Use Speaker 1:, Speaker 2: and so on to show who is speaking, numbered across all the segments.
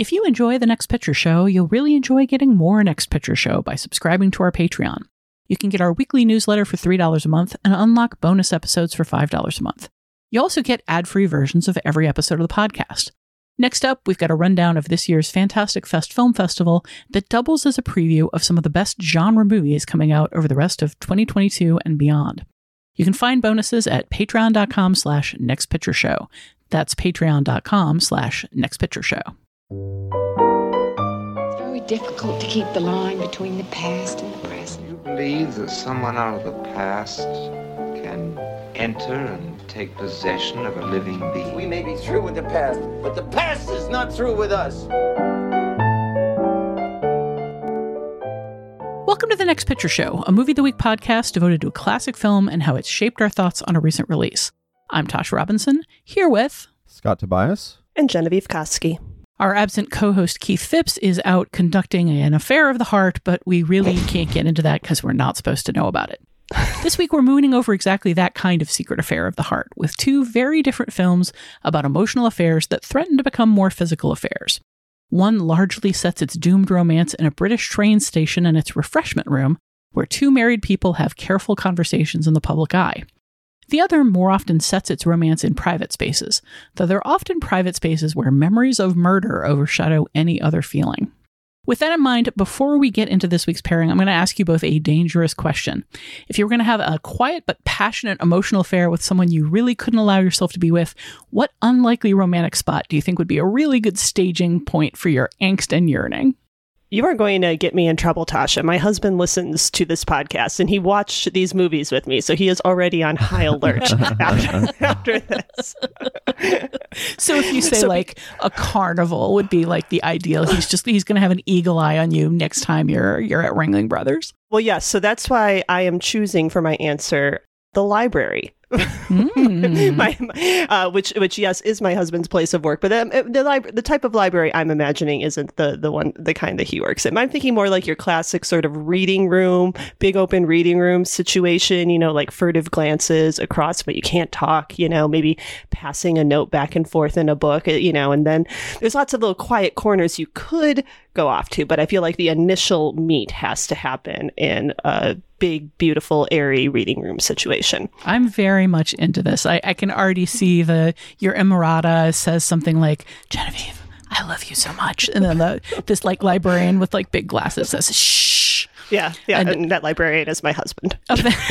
Speaker 1: If you enjoy the Next Picture Show, you'll really enjoy getting more Next Picture Show by subscribing to our Patreon. You can get our weekly newsletter for $3 a month and unlock bonus episodes for $5 a month. You also get ad free versions of every episode of the podcast. Next up, we've got a rundown of this year's Fantastic Fest Film Festival that doubles as a preview of some of the best genre movies coming out over the rest of 2022 and beyond. You can find bonuses at patreon.com slash nextpictureshow. That's patreon.com slash nextpictureshow.
Speaker 2: It's very difficult to keep the line between the past and the present.
Speaker 3: You believe that someone out of the past can enter and take possession of a living being?
Speaker 4: We may be through with the past, but the past is not through with us.
Speaker 1: Welcome to the Next Picture Show, a movie of the week podcast devoted to a classic film and how it's shaped our thoughts on a recent release. I'm Tasha Robinson, here with
Speaker 5: Scott Tobias
Speaker 6: and Genevieve Koski.
Speaker 1: Our absent co host Keith Phipps is out conducting an affair of the heart, but we really can't get into that because we're not supposed to know about it. this week, we're mooning over exactly that kind of secret affair of the heart, with two very different films about emotional affairs that threaten to become more physical affairs. One largely sets its doomed romance in a British train station and its refreshment room, where two married people have careful conversations in the public eye. The other more often sets its romance in private spaces, though they're often private spaces where memories of murder overshadow any other feeling. With that in mind, before we get into this week's pairing, I'm going to ask you both a dangerous question. If you were going to have a quiet but passionate emotional affair with someone you really couldn't allow yourself to be with, what unlikely romantic spot do you think would be a really good staging point for your angst and yearning?
Speaker 6: You are going to get me in trouble, Tasha. My husband listens to this podcast and he watched these movies with me, so he is already on high alert after, after, this.
Speaker 1: so if you say so, like a carnival would be like the ideal, he's just he's going to have an eagle eye on you next time you're you're at Ringling Brothers.
Speaker 6: Well, yes. So that's why I am choosing for my answer the library mm. my, uh, which which yes is my husband's place of work, but um, the the type of library I'm imagining isn't the the one the kind that he works in. I'm thinking more like your classic sort of reading room, big open reading room situation. You know, like furtive glances across, but you can't talk. You know, maybe passing a note back and forth in a book. Uh, you know, and then there's lots of little quiet corners you could go off to, but I feel like the initial meet has to happen in a big, beautiful, airy reading room situation.
Speaker 1: I'm very much into this. I, I can already see the your inamorata says something like, Genevieve, I love you so much. And then the this like librarian with like big glasses says, shh.
Speaker 6: Yeah, yeah, and, and that librarian is my husband.
Speaker 5: Oh,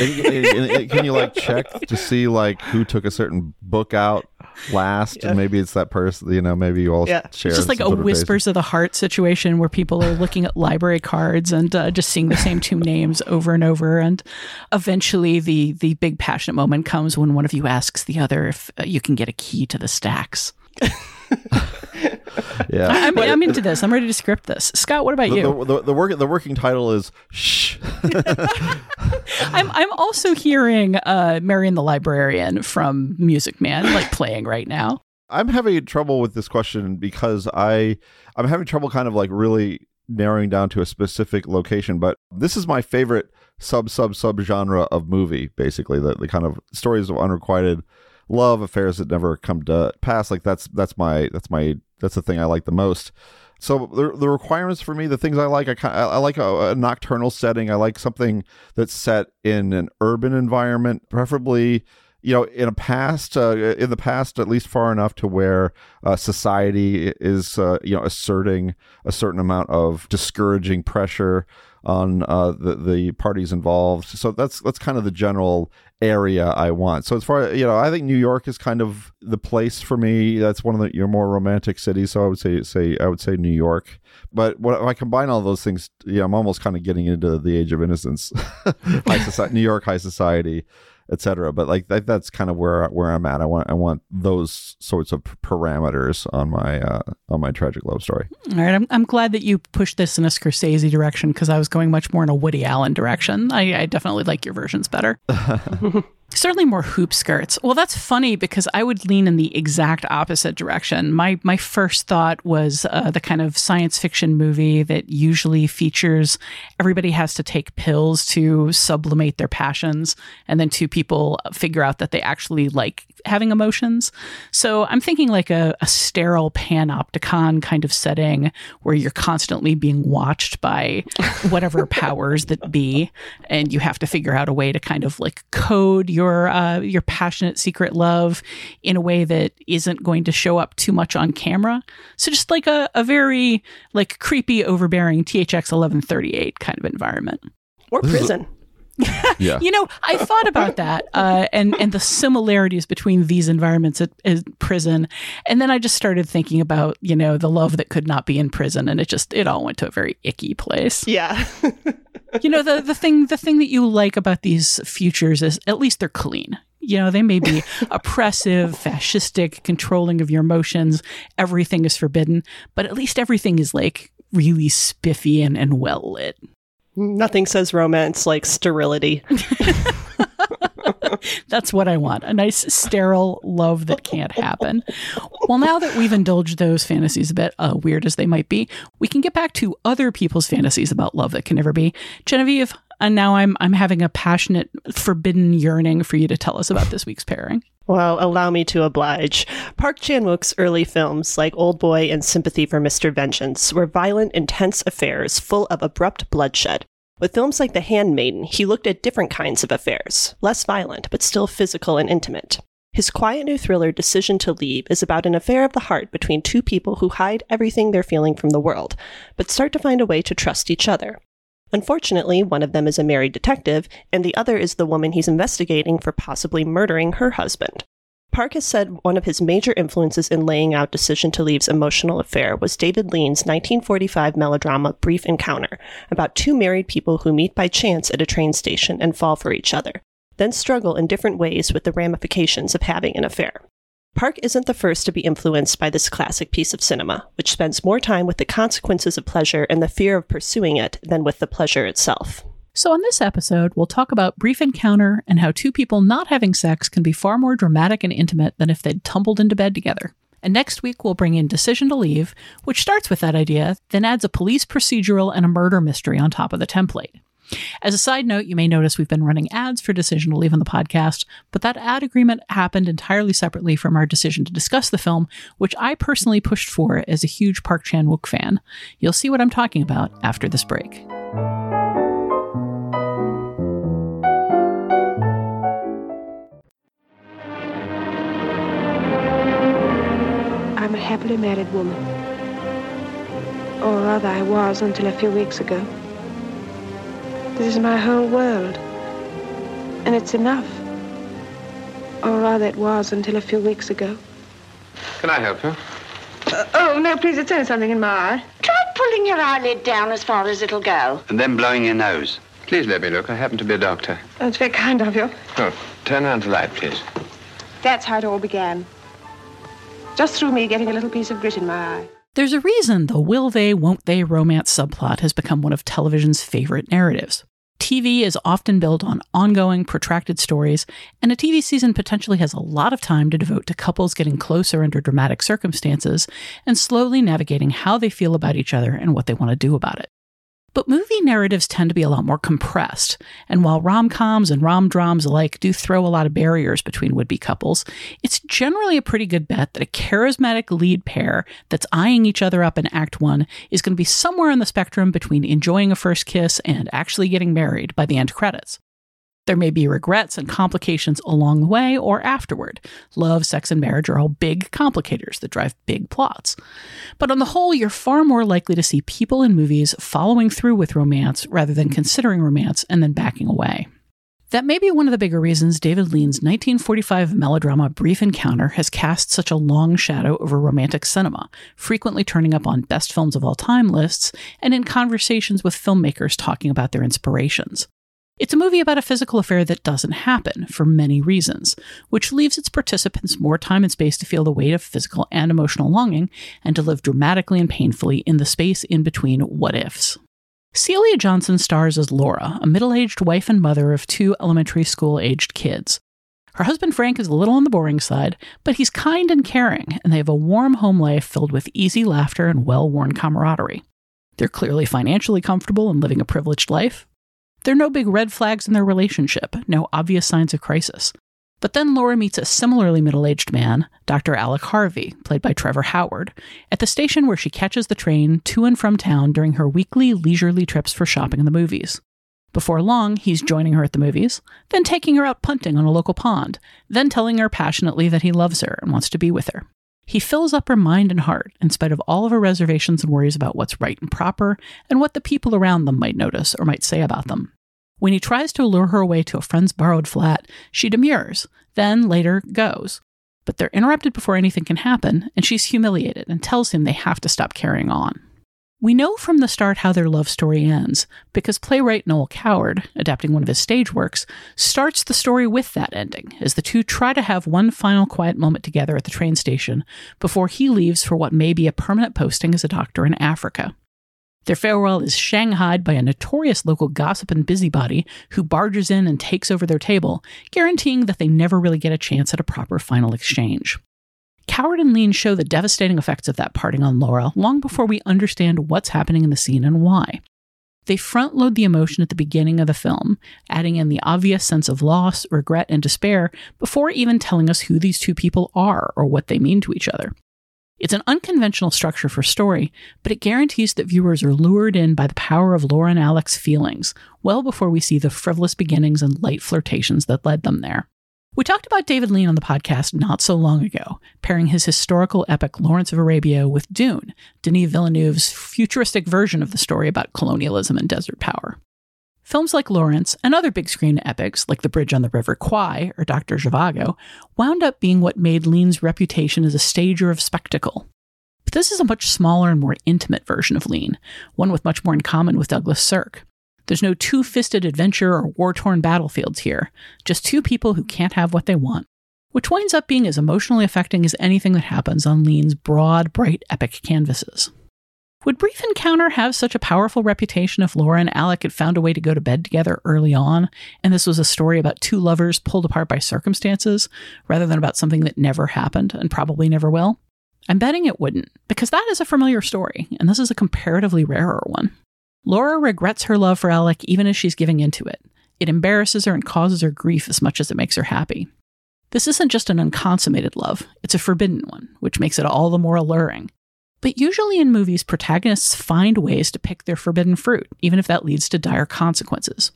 Speaker 5: can you like check to see like who took a certain book out last, yeah. and maybe it's that person. You know, maybe you all yeah. share.
Speaker 1: It's just like a whispers of the heart situation where people are looking at library cards and uh, just seeing the same two names over and over, and eventually the the big passionate moment comes when one of you asks the other if uh, you can get a key to the stacks.
Speaker 5: yeah,
Speaker 1: I, am I'm into this. I'm ready to script this. Scott, what about
Speaker 5: the,
Speaker 1: you?
Speaker 5: The, the, the, work, the working title is Shh.
Speaker 1: I'm I'm also hearing uh, Marian the Librarian from Music Man like playing right now.
Speaker 5: I'm having trouble with this question because I I'm having trouble kind of like really narrowing down to a specific location, but this is my favorite sub sub sub genre of movie, basically. The the kind of stories of unrequited love affairs that never come to pass. Like that's that's my that's my that's the thing I like the most. So the, the requirements for me, the things I like, I I like a, a, nocturnal setting. I like something that's set in an urban environment, preferably you know in a past uh, in the past at least far enough to where uh, society is uh, you know asserting a certain amount of discouraging pressure on uh, the the parties involved. So that's that's kind of the general area I want. So as far you know, I think New York is kind of the place for me. That's one of the your more romantic cities. So I would say say I would say New York. But when I combine all those things, yeah, I'm almost kind of getting into the age of innocence, high society, New York high society etc. But like that, that's kind of where where I'm at. I want I want those sorts of parameters on my uh, on my tragic love story.
Speaker 1: All right, I'm I'm glad that you pushed this in a Scorsese direction because I was going much more in a Woody Allen direction. I, I definitely like your versions better. Certainly more hoop skirts. Well, that's funny because I would lean in the exact opposite direction. My my first thought was uh, the kind of science fiction movie that usually features everybody has to take pills to sublimate their passions, and then two people figure out that they actually like having emotions. So I'm thinking like a, a sterile panopticon kind of setting where you're constantly being watched by whatever powers that be, and you have to figure out a way to kind of like code your uh, your passionate secret love in a way that isn't going to show up too much on camera. So just like a, a very like creepy, overbearing THX 1138 kind of environment.
Speaker 6: Or prison
Speaker 5: yeah.
Speaker 1: you know, I thought about that uh, and and the similarities between these environments at, at, prison, and then I just started thinking about you know the love that could not be in prison, and it just it all went to a very icky place.
Speaker 6: Yeah.
Speaker 1: you know the the thing the thing that you like about these futures is at least they're clean. You know, they may be oppressive, fascistic, controlling of your emotions. Everything is forbidden, but at least everything is like really spiffy and, and well lit.
Speaker 6: Nothing says romance like sterility.
Speaker 1: That's what I want a nice, sterile love that can't happen. Well, now that we've indulged those fantasies a bit, uh, weird as they might be, we can get back to other people's fantasies about love that can never be. Genevieve, and now I'm I'm having a passionate, forbidden yearning for you to tell us about this week's pairing.
Speaker 6: Well, allow me to oblige. Park Chan Wook's early films, like Old Boy and Sympathy for Mr. Vengeance, were violent, intense affairs full of abrupt bloodshed. With films like The Handmaiden, he looked at different kinds of affairs, less violent, but still physical and intimate. His quiet new thriller, Decision to Leave, is about an affair of the heart between two people who hide everything they're feeling from the world, but start to find a way to trust each other. Unfortunately, one of them is a married detective, and the other is the woman he's investigating for possibly murdering her husband. Park has said one of his major influences in laying out Decision to Leave's emotional affair was David Lean's 1945 melodrama Brief Encounter, about two married people who meet by chance at a train station and fall for each other, then struggle in different ways with the ramifications of having an affair. Park isn't the first to be influenced by this classic piece of cinema, which spends more time with the consequences of pleasure and the fear of pursuing it than with the pleasure itself.
Speaker 1: So, on this episode, we'll talk about Brief Encounter and how two people not having sex can be far more dramatic and intimate than if they'd tumbled into bed together. And next week, we'll bring in Decision to Leave, which starts with that idea, then adds a police procedural and a murder mystery on top of the template. As a side note, you may notice we've been running ads for Decision to Leave on the podcast, but that ad agreement happened entirely separately from our decision to discuss the film, which I personally pushed for as a huge Park Chan Wook fan. You'll see what I'm talking about after this break.
Speaker 2: I'm a happily married woman. Or rather, I was until a few weeks ago. This is my whole world. And it's enough. Or rather, it was until a few weeks ago.
Speaker 3: Can I help you?
Speaker 2: Uh, oh, no, please, it's only something in my eye.
Speaker 7: Try pulling your eyelid down as far as it'll go.
Speaker 3: And then blowing your nose. Please let me look. I happen to be a doctor.
Speaker 2: That's very kind of you.
Speaker 3: Oh, turn around to light, please.
Speaker 2: That's how it all began. Just through me getting a little piece of grit in my eye.
Speaker 1: There's a reason the will they, won't they romance subplot has become one of television's favorite narratives. TV is often built on ongoing, protracted stories, and a TV season potentially has a lot of time to devote to couples getting closer under dramatic circumstances and slowly navigating how they feel about each other and what they want to do about it. But movie narratives tend to be a lot more compressed, and while rom coms and rom drams alike do throw a lot of barriers between would be couples, it's generally a pretty good bet that a charismatic lead pair that's eyeing each other up in Act 1 is going to be somewhere on the spectrum between enjoying a first kiss and actually getting married by the end credits. There may be regrets and complications along the way or afterward. Love, sex, and marriage are all big complicators that drive big plots. But on the whole, you're far more likely to see people in movies following through with romance rather than considering romance and then backing away. That may be one of the bigger reasons David Lean's 1945 melodrama Brief Encounter has cast such a long shadow over romantic cinema, frequently turning up on best films of all time lists and in conversations with filmmakers talking about their inspirations. It's a movie about a physical affair that doesn't happen for many reasons, which leaves its participants more time and space to feel the weight of physical and emotional longing and to live dramatically and painfully in the space in between what ifs. Celia Johnson stars as Laura, a middle aged wife and mother of two elementary school aged kids. Her husband Frank is a little on the boring side, but he's kind and caring, and they have a warm home life filled with easy laughter and well worn camaraderie. They're clearly financially comfortable and living a privileged life, there are no big red flags in their relationship, no obvious signs of crisis. But then Laura meets a similarly middle aged man, Dr. Alec Harvey, played by Trevor Howard, at the station where she catches the train to and from town during her weekly leisurely trips for shopping in the movies. Before long, he's joining her at the movies, then taking her out punting on a local pond, then telling her passionately that he loves her and wants to be with her. He fills up her mind and heart in spite of all of her reservations and worries about what's right and proper and what the people around them might notice or might say about them. When he tries to lure her away to a friend's borrowed flat, she demurs, then later goes. But they're interrupted before anything can happen, and she's humiliated and tells him they have to stop carrying on. We know from the start how their love story ends because playwright Noel Coward, adapting one of his stage works, starts the story with that ending as the two try to have one final quiet moment together at the train station before he leaves for what may be a permanent posting as a doctor in Africa. Their farewell is shanghaied by a notorious local gossip and busybody who barges in and takes over their table, guaranteeing that they never really get a chance at a proper final exchange. Coward and Lean show the devastating effects of that parting on Laura long before we understand what's happening in the scene and why. They front load the emotion at the beginning of the film, adding in the obvious sense of loss, regret, and despair before even telling us who these two people are or what they mean to each other. It's an unconventional structure for story, but it guarantees that viewers are lured in by the power of Laura and Alec's feelings, well before we see the frivolous beginnings and light flirtations that led them there. We talked about David Lean on the podcast not so long ago, pairing his historical epic Lawrence of Arabia with Dune, Denis Villeneuve's futuristic version of the story about colonialism and desert power. Films like Lawrence and other big screen epics like The Bridge on the River Kwai or Dr. Zhivago wound up being what made Lean's reputation as a stager of spectacle. But this is a much smaller and more intimate version of Lean, one with much more in common with Douglas Sirk. There's no two fisted adventure or war torn battlefields here, just two people who can't have what they want, which winds up being as emotionally affecting as anything that happens on Lean's broad, bright, epic canvases. Would Brief Encounter have such a powerful reputation if Laura and Alec had found a way to go to bed together early on, and this was a story about two lovers pulled apart by circumstances, rather than about something that never happened and probably never will? I'm betting it wouldn't, because that is a familiar story, and this is a comparatively rarer one. Laura regrets her love for Alec even as she's giving into it. It embarrasses her and causes her grief as much as it makes her happy. This isn't just an unconsummated love, it's a forbidden one, which makes it all the more alluring. But usually in movies, protagonists find ways to pick their forbidden fruit, even if that leads to dire consequences.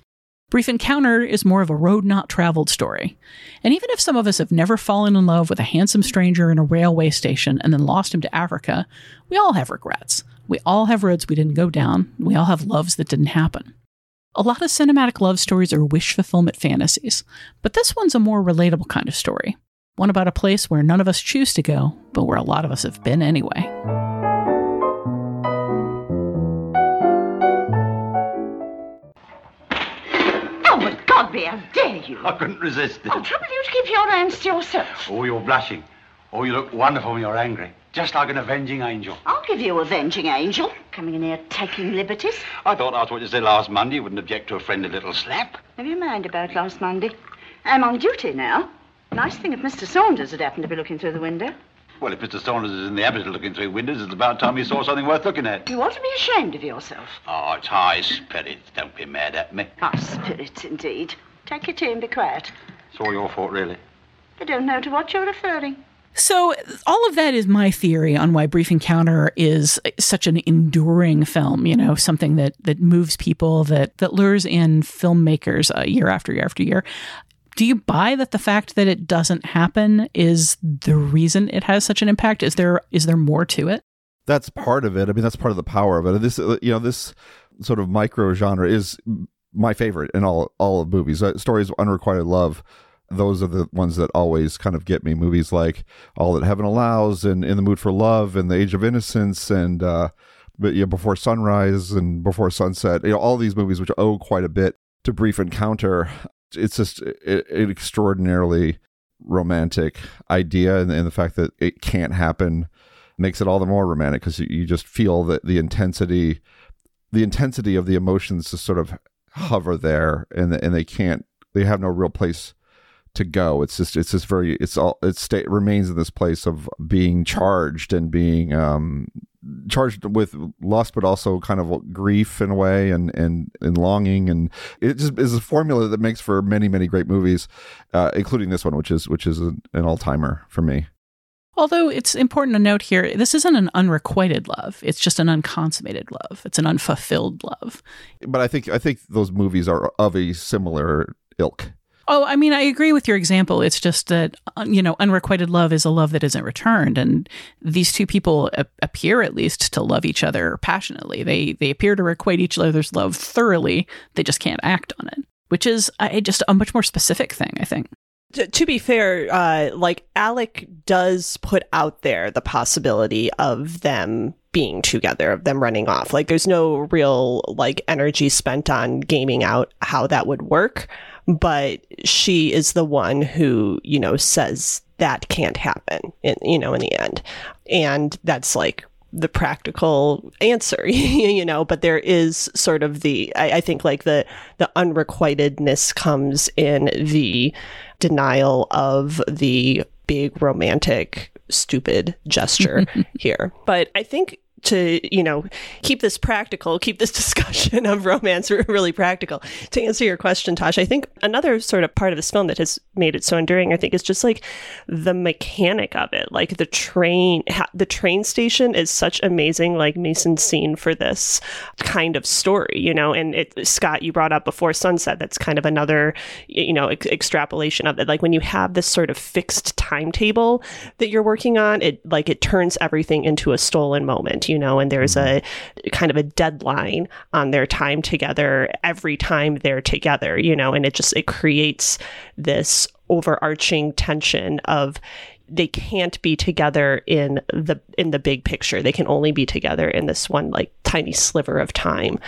Speaker 1: Brief Encounter is more of a road not traveled story. And even if some of us have never fallen in love with a handsome stranger in a railway station and then lost him to Africa, we all have regrets. We all have roads we didn't go down. We all have loves that didn't happen. A lot of cinematic love stories are wish fulfillment fantasies, but this one's a more relatable kind of story. One about a place where none of us choose to go, but where a lot of us have been anyway.
Speaker 7: Oh, but Godby, how dare you?
Speaker 8: I couldn't resist it.
Speaker 7: Oh, trouble you to keep your hands to yourself.
Speaker 8: Oh, you're blushing. Oh, you look wonderful when you're angry. Just like an avenging angel.
Speaker 7: I'll give you avenging angel. coming in here taking liberties.
Speaker 8: I thought after what you said last Monday, you wouldn't object to a friendly little slap.
Speaker 7: Never you mind about last Monday. I'm on duty now. Nice thing if Mr. Saunders had happened to be looking through the window.
Speaker 8: Well, if Mr. Saunders is in the habit of looking through windows, it's about time he saw something worth looking at.
Speaker 7: You ought to be ashamed of yourself.
Speaker 8: Oh, it's high spirits. Don't be mad at me.
Speaker 7: High spirits, indeed. Take your tea and be quiet.
Speaker 8: It's all your fault, really.
Speaker 7: I don't know to what you're referring.
Speaker 1: So, all of that is my theory on why Brief Encounter is such an enduring film, you know, something that that moves people, that that lures in filmmakers uh, year after year after year. Do you buy that the fact that it doesn't happen is the reason it has such an impact? Is there is there more to it?
Speaker 5: That's part of it. I mean, that's part of the power of it. This, uh, you know, this sort of micro genre is my favorite in all all of movies. Uh, stories of unrequited love those are the ones that always kind of get me. Movies like All That Heaven Allows and In the Mood for Love and The Age of Innocence and uh, but you know, Before Sunrise and Before Sunset. You know, all these movies which owe quite a bit to Brief Encounter. It's just an extraordinarily romantic idea, and, and the fact that it can't happen makes it all the more romantic because you, you just feel that the intensity, the intensity of the emotions just sort of hover there, and and they can't, they have no real place to go. It's just it's just very it's all it stay remains in this place of being charged and being um charged with lust but also kind of grief in a way and and and longing and it just is a formula that makes for many many great movies uh, including this one which is which is an, an all-timer for me
Speaker 1: Although it's important to note here, this isn't an unrequited love. It's just an unconsummated love. It's an unfulfilled love.
Speaker 5: But I think I think those movies are of a similar ilk.
Speaker 1: Oh, I mean, I agree with your example. It's just that, uh, you know, unrequited love is a love that isn't returned. And these two people a- appear, at least, to love each other passionately. They, they appear to requite each other's love thoroughly. They just can't act on it, which is uh, just a much more specific thing, I think.
Speaker 6: To, be fair, uh, like Alec does put out there the possibility of them being together, of them running off. Like, there's no real like energy spent on gaming out how that would work but she is the one who, you know, says that can't happen, in, you know, in the end. And that's like the practical answer, you know, but there is sort of the, I, I, think like the, the unrequitedness comes in the denial of the big romantic stupid gesture here. But I think to you know keep this practical keep this discussion of romance really practical. To answer your question Tasha i think another sort of part of this film that has made it so enduring i think is just like the mechanic of it. Like the train the train station is such amazing like mise-en-scène for this kind of story you know? And it scott you brought up before sunset that's kind of another you know ex- extrapolation of it. Like when you have this sort of fixed timetable that you're working on it like it turns everything into a stolen moment you know, and there's mm-hmm. a kind of a deadline on their time together every time they're together, you know, and it just it creates this overarching tension of they can't be together in the in the big picture. They can only be together in this one like tiny sliver of time.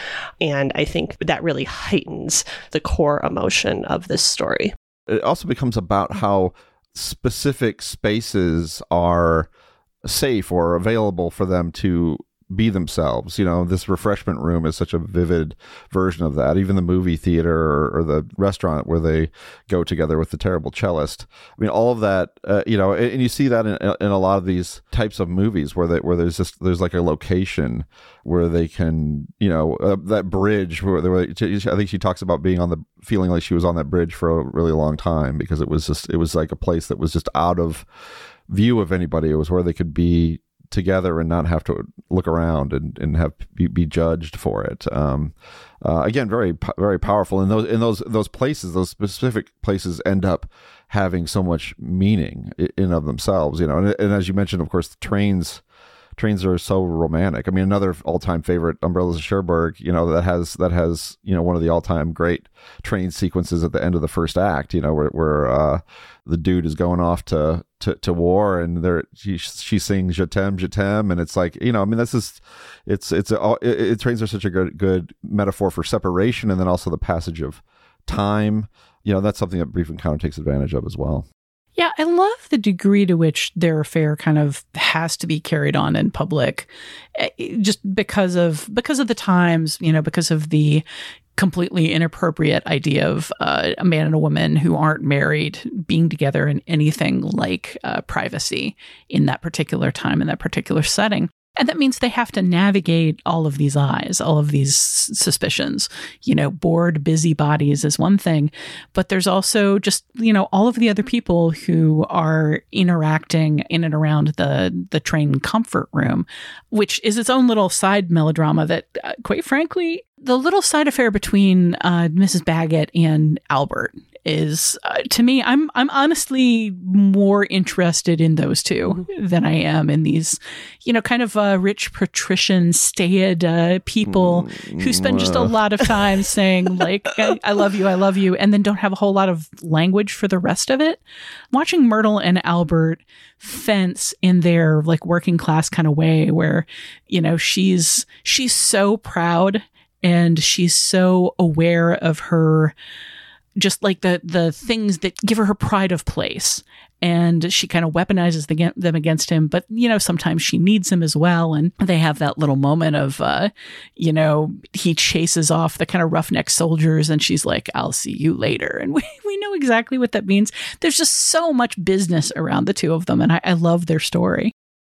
Speaker 6: And I think that really heightens the core emotion of this story.
Speaker 5: It also becomes about how specific spaces are safe or available for them to be themselves. You know, this refreshment room is such a vivid version of that. Even the movie theater or, or the restaurant where they go together with the terrible cellist. I mean, all of that. Uh, you know, and, and, you see that in, in a lot of these types of movies where they, where there's just there's like a location where they can, you know, uh, that bridge where, where I think she talks about being on the feeling like she was on that bridge for a really long time because it was just it was like a place that was just out of view of anybody. It was where they could be together and not have to look around and, and have be, judged for it. Um, uh, again, very very powerful. And those in those those places, those specific places, end up having so much meaning in of themselves. You know, and, and as you mentioned, of course, the trains trains are so romantic. I mean, another all-time favorite, Umbrellas of Cherbourg, you know, that has that has you know one of the all-time great train sequences at the end of the first act. You know, where where uh, the dude is going off to to, to war, and there she she sings "Je t'aime, je t'aime," and it's like you know, I mean, this is it's it's a, it, it, trains are such a good good metaphor for separation, and then also the passage of time. You know, that's something that Brief Encounter takes advantage of as well.
Speaker 1: Yeah, I love the degree to which their affair kind of has to be carried on in public, eh, just because of because of the times, you know, because of the completely inappropriate idea of uh, a man and a woman who aren't married being together in anything like uh, privacy in that particular time in that particular setting. And that means they have to navigate all of these eyes, all of these suspicions. You know, bored busybodies is one thing, but there's also just, you know, all of the other people who are interacting in and around the the train comfort room, which is its own little side melodrama that uh, quite frankly, the little side affair between uh, Mrs. Bagot and Albert is uh, to me I'm I'm honestly more interested in those 2 mm-hmm. than I am in these you know kind of uh, rich patrician staid uh, people mm, who spend just a lot of time saying like I, I, love you I love you and then don't have a whole lot of language for the rest of it watching Myrtle and Albert fence in their like working class kind of way where you know she's she's so proud and she's so aware of her just like the the things that give her her pride of place. And she kind of weaponizes the, them against him but you know sometimes she needs him as well. And they have that little moment of uh you know he chases off the kind of roughneck soldiers and she's like i'll see you later. And we, we know exactly what that means. There's just so much business around the two of them and i, I love their story.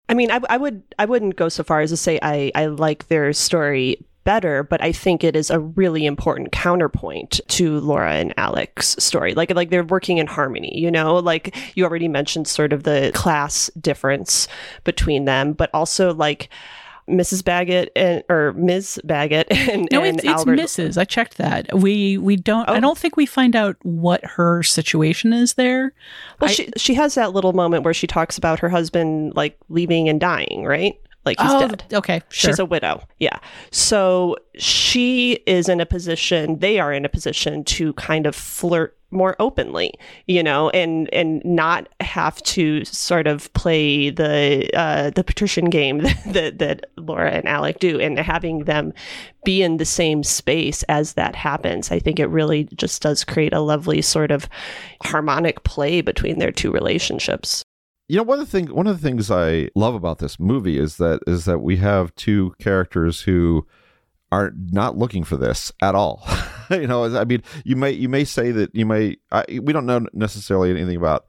Speaker 6: I mean, I, I, would I wouldn't go so far as to say I, I like their story better, but I think it is a really important counterpoint to Laura and Alec's story. Like like they're working in harmony, you know? Like you already mentioned sort of the class difference between them, but also like Mrs. Bagot and or Ms. Bagot and
Speaker 1: no,
Speaker 6: and
Speaker 1: it's, it's
Speaker 6: Albert.
Speaker 1: Mrs. I checked that. We we don't. Oh. I don't think we find out what her situation is there.
Speaker 6: Well,
Speaker 1: I,
Speaker 6: she she has that little moment where she talks about her husband like leaving and dying, right? Like he's
Speaker 1: oh,
Speaker 6: dead.
Speaker 1: Okay, sure.
Speaker 6: She's a widow. Yeah. So she is in a position, they are in a position to kind of flirt more openly, you know, and and not have to sort of play the uh, the patrician game that, that, that Laura and Alec do, and having them be in the same space as that happens. I think it really just does create a lovely sort of harmonic play between their two relationships.
Speaker 5: You know, one of the things one of the things I love about this movie is that is that we have two characters who are not looking for this at all. you know, I mean, you may you may say that you may I, we don't know necessarily anything about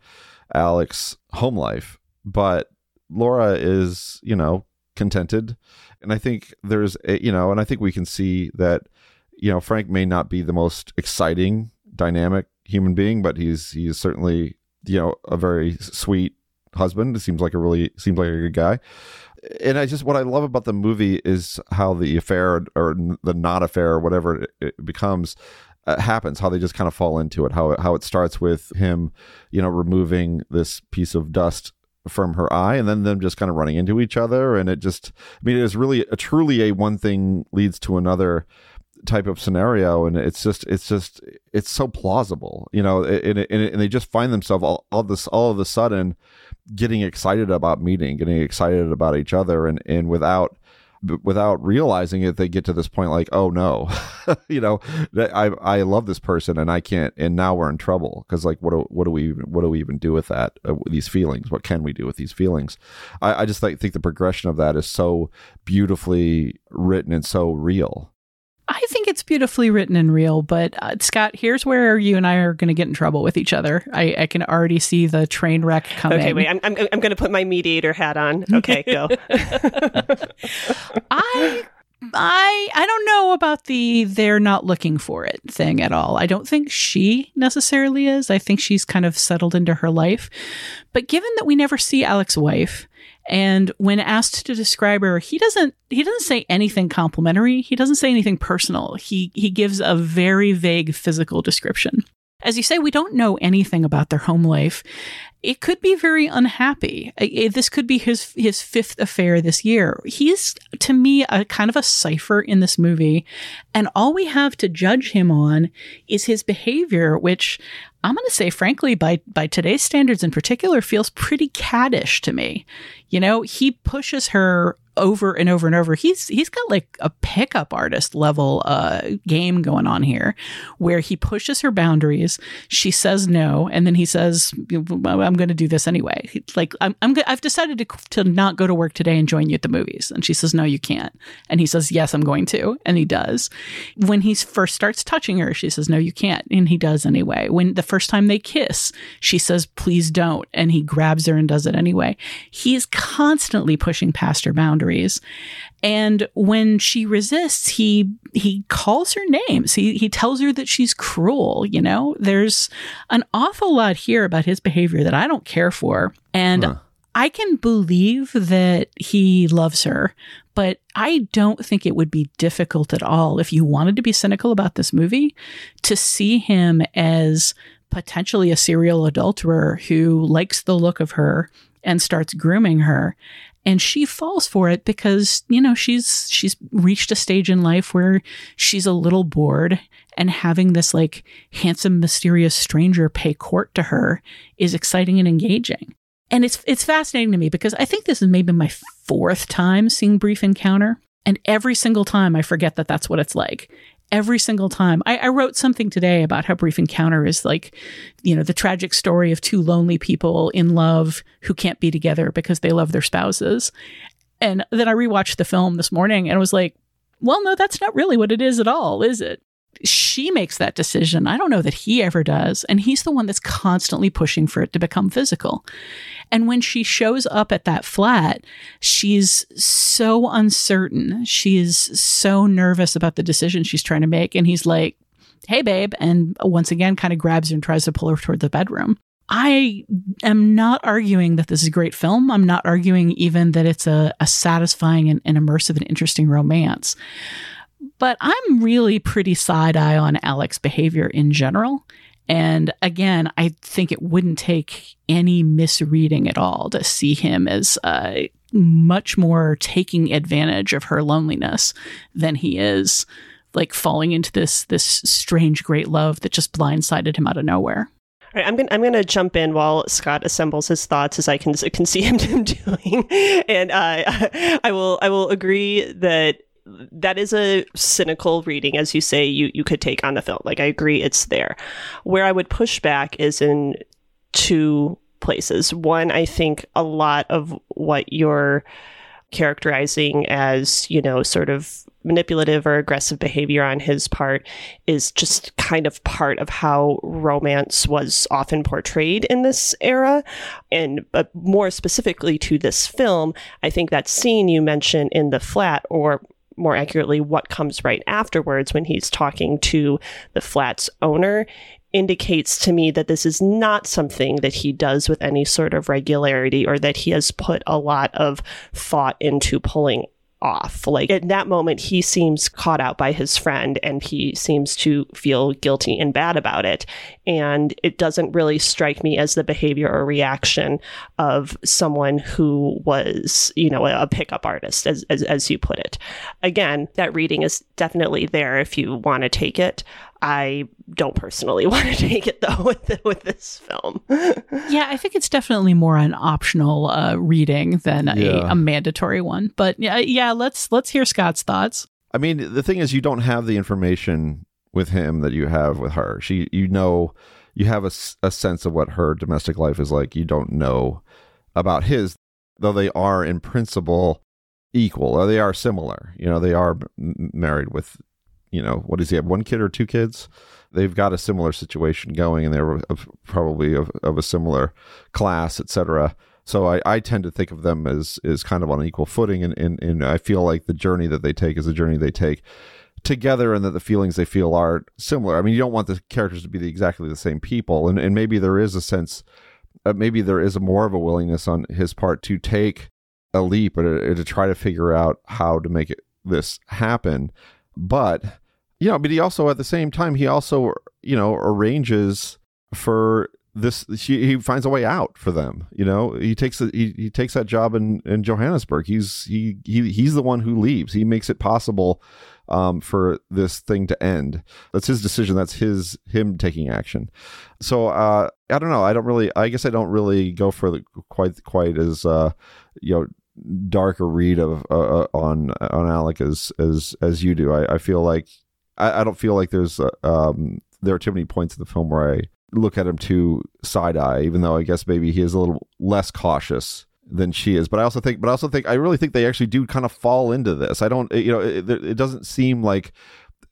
Speaker 5: Alec's home life, but Laura is you know contented, and I think there's a, you know, and I think we can see that you know Frank may not be the most exciting, dynamic human being, but he's he's certainly you know a very sweet husband. It seems like a really seems like a good guy. And I just what I love about the movie is how the affair or the not affair or whatever it becomes uh, happens. How they just kind of fall into it. How how it starts with him, you know, removing this piece of dust from her eye and then them just kind of running into each other and it just i mean it is really a truly a one thing leads to another type of scenario and it's just it's just it's so plausible you know and, and, and they just find themselves all, all this all of a sudden getting excited about meeting, getting excited about each other, and and without without realizing it, they get to this point like, oh no, you know, I I love this person and I can't, and now we're in trouble because like, what do what do we even what do we even do with that uh, these feelings? What can we do with these feelings? I, I just like, think the progression of that is so beautifully written and so real.
Speaker 1: I think it's beautifully written and real, but uh, Scott, here's where you and I are going to get in trouble with each other. I, I, can already see the train wreck coming.
Speaker 6: Okay, wait, I'm, I'm, I'm going to put my mediator hat on. Okay, go.
Speaker 1: I I I don't know about the they're not looking for it thing at all. I don't think she necessarily is. I think she's kind of settled into her life. But given that we never see Alec's wife, and when asked to describe her, he doesn't he doesn't say anything complimentary. He doesn't say anything personal. He he gives a very vague physical description. As you say, we don't know anything about their home life. It could be very unhappy. This could be his his fifth affair this year. He's to me a kind of a cipher in this movie, and all we have to judge him on is his behavior, which I'm going to say, frankly, by by today's standards in particular, feels pretty caddish to me. You know, he pushes her over and over and over. He's he's got like a pickup artist level uh, game going on here, where he pushes her boundaries. She says no, and then he says, "I'm going to do this anyway." Like I'm, I'm I've decided to to not go to work today and join you at the movies, and she says, "No, you can't." And he says, "Yes, I'm going to," and he does. When he first starts touching her, she says, "No, you can't," and he does anyway. When the first time they kiss, she says, "Please don't," and he grabs her and does it anyway. He's constantly pushing past her boundaries. And when she resists, he he calls her names. He he tells her that she's cruel, you know? There's an awful lot here about his behavior that I don't care for. And huh. I can believe that he loves her, but I don't think it would be difficult at all if you wanted to be cynical about this movie to see him as potentially a serial adulterer who likes the look of her and starts grooming her and she falls for it because you know she's she's reached a stage in life where she's a little bored and having this like handsome mysterious stranger pay court to her is exciting and engaging. And it's it's fascinating to me because i think this is maybe my fourth time seeing brief encounter. And every single time i forget that that's what it's like every single time. I, I, wrote something today about how Brief Encounter is like, you know, the tragic story of two lonely people in love who can't be together because they love their spouses. And then I rewatched the film this morning and was like, well, no, that's not really what it is at all, is it? She makes that decision. I don't know that he ever does. And he's the one that's constantly pushing for it to become physical. And when she shows up at that flat, she's so uncertain. She is so nervous about the decision she's trying to make. And he's like, Hey, babe. And once again, kind of grabs her and tries to pull her toward the bedroom. I am not arguing that this is a great film. I'm not arguing even that it's a, a satisfying and, and immersive and interesting romance. But I'm really pretty side eye on Alec's behavior in general. And again, I think it wouldn't take any misreading at all to see him as uh, much more taking advantage of her loneliness than he is like falling into this this strange great love that just blindsided him out of nowhere.
Speaker 6: All right, I'm gonna I'm gonna jump in while Scott assembles his thoughts as I can can see him doing, and uh, I will I will agree that that is a cynical reading, as you say, you, you could take on the film. Like, I agree, it's there. Where I would push back is in two places. One, I think a lot of what you're characterizing as, you know, sort of manipulative or aggressive behavior on his part is just kind of part of how romance was often portrayed in this era. And but more specifically to this film, I think that scene you mentioned in the flat, or more accurately, what comes right afterwards when he's talking to the flat's owner indicates to me that this is not something that he does with any sort of regularity or that he has put a lot of thought into pulling off. Like in that moment, he seems caught out by his friend and he seems to feel guilty and bad about it. And it doesn't really strike me as the behavior or reaction of someone who was, you know, a pickup artist, as, as, as you put it. Again, that reading is definitely there if you want to take it. I don't personally want to take it though with the, with this film.
Speaker 1: yeah, I think it's definitely more an optional uh, reading than a, yeah. a, mandatory one. But yeah, yeah, let's let's hear Scott's thoughts.
Speaker 5: I mean, the thing is, you don't have the information with him that you have with her. She, you know, you have a, a sense of what her domestic life is like. You don't know about his, though they are in principle equal or they are similar. You know, they are married with you know, what does he have? One kid or two kids? They've got a similar situation going, and they're of, probably of, of a similar class, etc. So I, I tend to think of them as is kind of on equal footing, and, and and I feel like the journey that they take is a journey they take together, and that the feelings they feel are similar. I mean, you don't want the characters to be the, exactly the same people, and and maybe there is a sense, uh, maybe there is a more of a willingness on his part to take a leap or to, to try to figure out how to make it this happen but you know, but he also at the same time he also you know arranges for this he, he finds a way out for them you know? He takes he, he takes that job in in johannesburg. He's he, he he's the one who leaves. He makes it possible um, for this thing to end. That's his decision. That's his him taking action. So uh, i don't know. I don't really i guess i don't really go for the quite quite as uh, you know darker read of uh, uh, on on Alec as as as you do. I, I feel like I, I don't feel like there's uh, um there are too many points in the film where I look at him too side eye, even though I guess maybe he is a little less cautious than she is. But I also think, but I also think, I really think they actually do kind of fall into this. I don't, you know, it, it doesn't seem like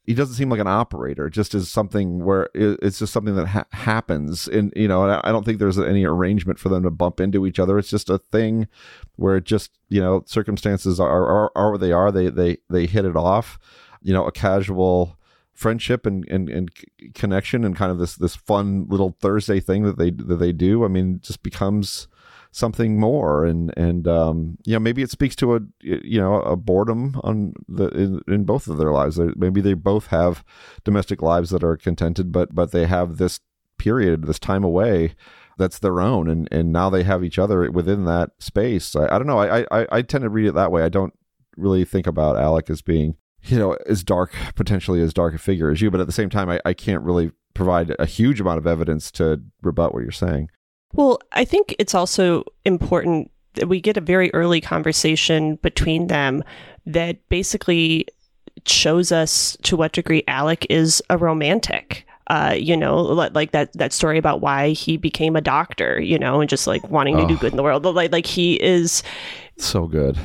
Speaker 5: he doesn't seem like an operator. Just is something where it's just something that ha- happens, and you know, I don't think there's any arrangement for them to bump into each other. It's just a thing where it just you know circumstances are are, are they are. They they they hit it off. You know, a casual friendship and, and, and connection and kind of this this fun little Thursday thing that they that they do. I mean, just becomes something more. And and um you know maybe it speaks to a you know a boredom on the in, in both of their lives. Maybe they both have domestic lives that are contented but but they have this period this time away that's their own. And and now they have each other within that space. I, I don't know. I, I i tend to read it that way. I don't really think about alec as being you know as dark potentially as dark a figure as you but at the same time i, I can't really provide a huge amount of evidence to rebut what you're saying
Speaker 6: well, I think it's also important that we get a very early conversation between them that basically shows us to what degree Alec is a romantic. Uh, you know, like that that story about why he became a doctor, you know, and just like wanting to oh. do good in the world. Like like he is
Speaker 5: so good.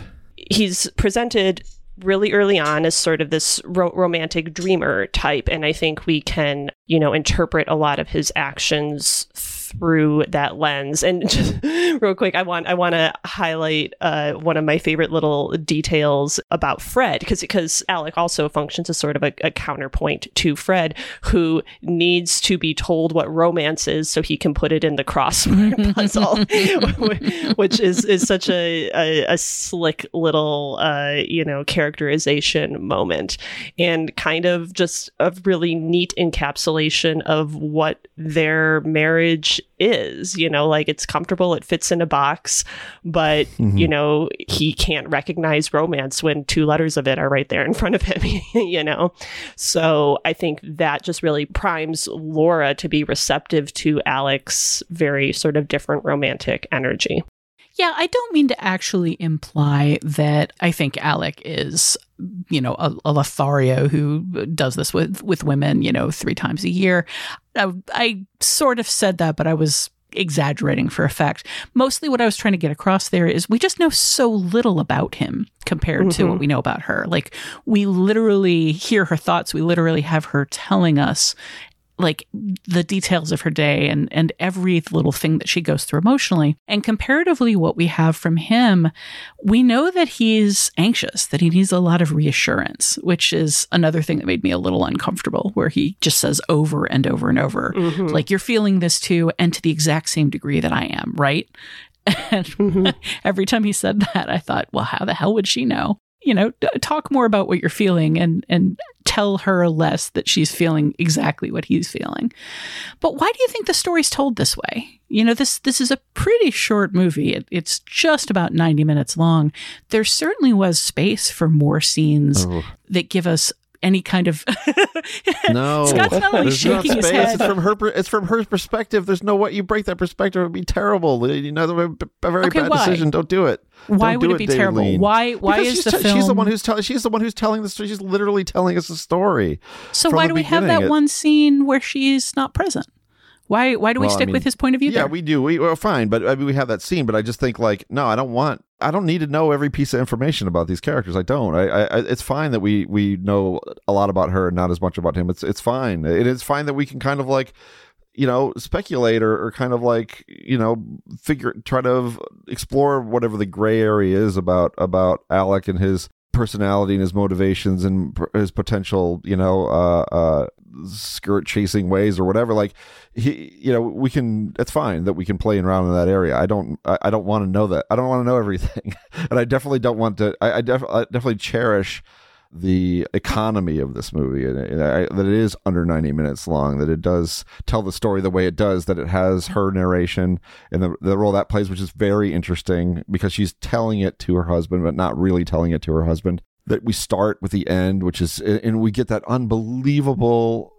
Speaker 6: He's presented really early on as sort of this ro- romantic dreamer type. And i think we can you know interpret a lot of his actions through that lens. And just real quick, I want I want to highlight uh, one of my favorite little details about Fred because because Alec also functions as sort of a, a counterpoint to Fred, who needs to be told what romance is so he can put it in the crossword puzzle, which is is such a a, a slick little uh, you know characterization moment and kind of just a really neat encapsulation of what their marriage is you know like it's comfortable it fits in a box but mm-hmm. you know he can't recognize romance when two letters of it are right there in front of him you know so i think that just really primes laura to be receptive to alec's very sort of different romantic energy
Speaker 1: yeah, I don't mean to actually imply that I think Alec is, you know, a, a Lothario who does this with with women, you know, three times a year. I, I sort of said that, but I was exaggerating for effect. Mostly what I was trying to get across there is we just know so little about him compared mm-hmm. to what mm-hmm. we know about her. Like we literally hear her thoughts, we literally have her telling us like the details of her day and and every little thing that she goes through emotionally and comparatively what we have from him we know that he's anxious that he needs a lot of reassurance which is another thing that made me a little uncomfortable where he just says over and over and over mm-hmm. like you're feeling this too and to the exact same degree that I am right and mm-hmm. every time he said that i thought well how the hell would she know you know, talk more about what you're feeling and and tell her less that she's feeling exactly what he's feeling. But why do you think the story's told this way? You know, this this is a pretty short movie. It, it's just about 90 minutes long. There certainly was space for more scenes oh. that give us any kind of
Speaker 5: no
Speaker 1: Scott's not only shaking his head.
Speaker 5: It's from her. It's from her perspective. There's no way you break that perspective. It would be terrible. You know, a very okay, bad why? decision. Don't do it.
Speaker 1: Why
Speaker 5: Don't
Speaker 1: would it be terrible?
Speaker 5: Lean.
Speaker 1: Why? Why
Speaker 5: because
Speaker 1: is the film?
Speaker 5: She's the one who's telling. She's the one who's telling the story. She's literally telling us a story.
Speaker 1: So why do we have that it, one scene where she's not present? Why why do we stick I mean, with his point of view?
Speaker 5: Yeah,
Speaker 1: there?
Speaker 5: we do. We well, fine, but I mean, we have that scene. But I just think like, no, I don't want. I don't need to know every piece of information about these characters. I don't. I, I it's fine that we we know a lot about her and not as much about him. It's it's fine. It is fine that we can kind of like you know speculate or, or kind of like you know figure try to explore whatever the gray area is about about alec and his personality and his motivations and his potential, you know, uh, uh, skirt chasing ways or whatever. Like he, you know, we can. It's fine that we can play around in that area. I don't. I, I don't want to know that. I don't want to know everything, and I definitely don't want to. I, I, def, I definitely cherish the economy of this movie and I, that it is under 90 minutes long that it does tell the story the way it does that it has her narration and the, the role that plays which is very interesting because she's telling it to her husband but not really telling it to her husband that we start with the end which is and we get that unbelievable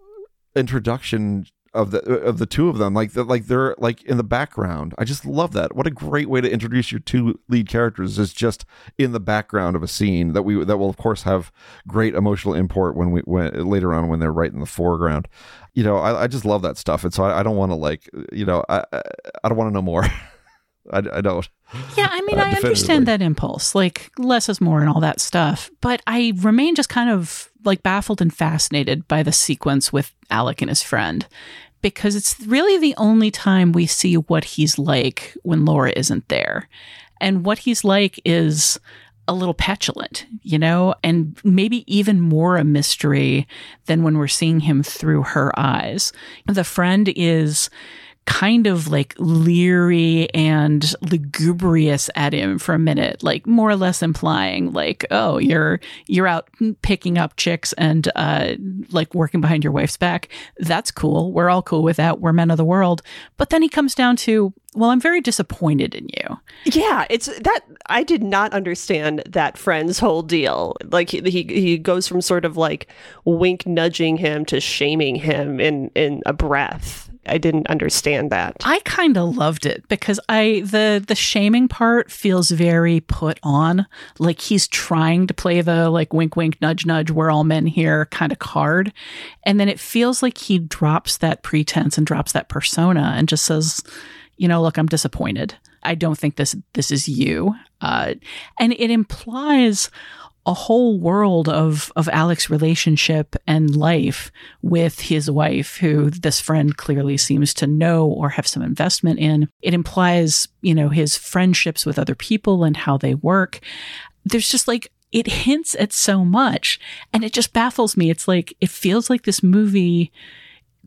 Speaker 5: introduction of the uh, of the two of them. Like they're, like they're like in the background. I just love that. What a great way to introduce your two lead characters is just in the background of a scene that we that will of course have great emotional import when we when later on when they're right in the foreground. You know i, I just love that stuff. And so i, I don't want to like you know i, I don't want to know more I, I don't
Speaker 1: Yeah, I mean,
Speaker 5: Uh,
Speaker 1: I understand that impulse, like less is more and all that stuff. But I remain just kind of like baffled and fascinated by the sequence with Alec and his friend because it's really the only time we see what he's like when Laura isn't there. And what he's like is a little petulant, you know, and maybe even more a mystery than when we're seeing him through her eyes. The friend is kind of like leery and lugubrious at him for a minute like more or less implying like oh you're you're out picking up chicks and uh like working behind your wife's back. That's cool. We're all cool with that. We're men of the world. But then he comes down to well i'm very disappointed in you.
Speaker 6: Yeah, it's that I did not understand that friend's whole deal. Like he he, he goes from sort of like wink nudging him to shaming him in in a breath. I didn't understand that.
Speaker 1: I kind of loved it because I the the shaming part feels very put on, like he's trying to play the like wink wink nudge nudge we're all men here kind of card, and then it feels like he drops that pretense and drops that persona and just says, you know, look, I'm disappointed. I don't think this this is you, uh, and it implies a whole world of of Alec's relationship and life with his wife, who this friend clearly seems to know or have some investment in. It implies, you know, his friendships with other people and how they work. There's just like it hints at so much, and it just baffles me. It's like it feels like this movie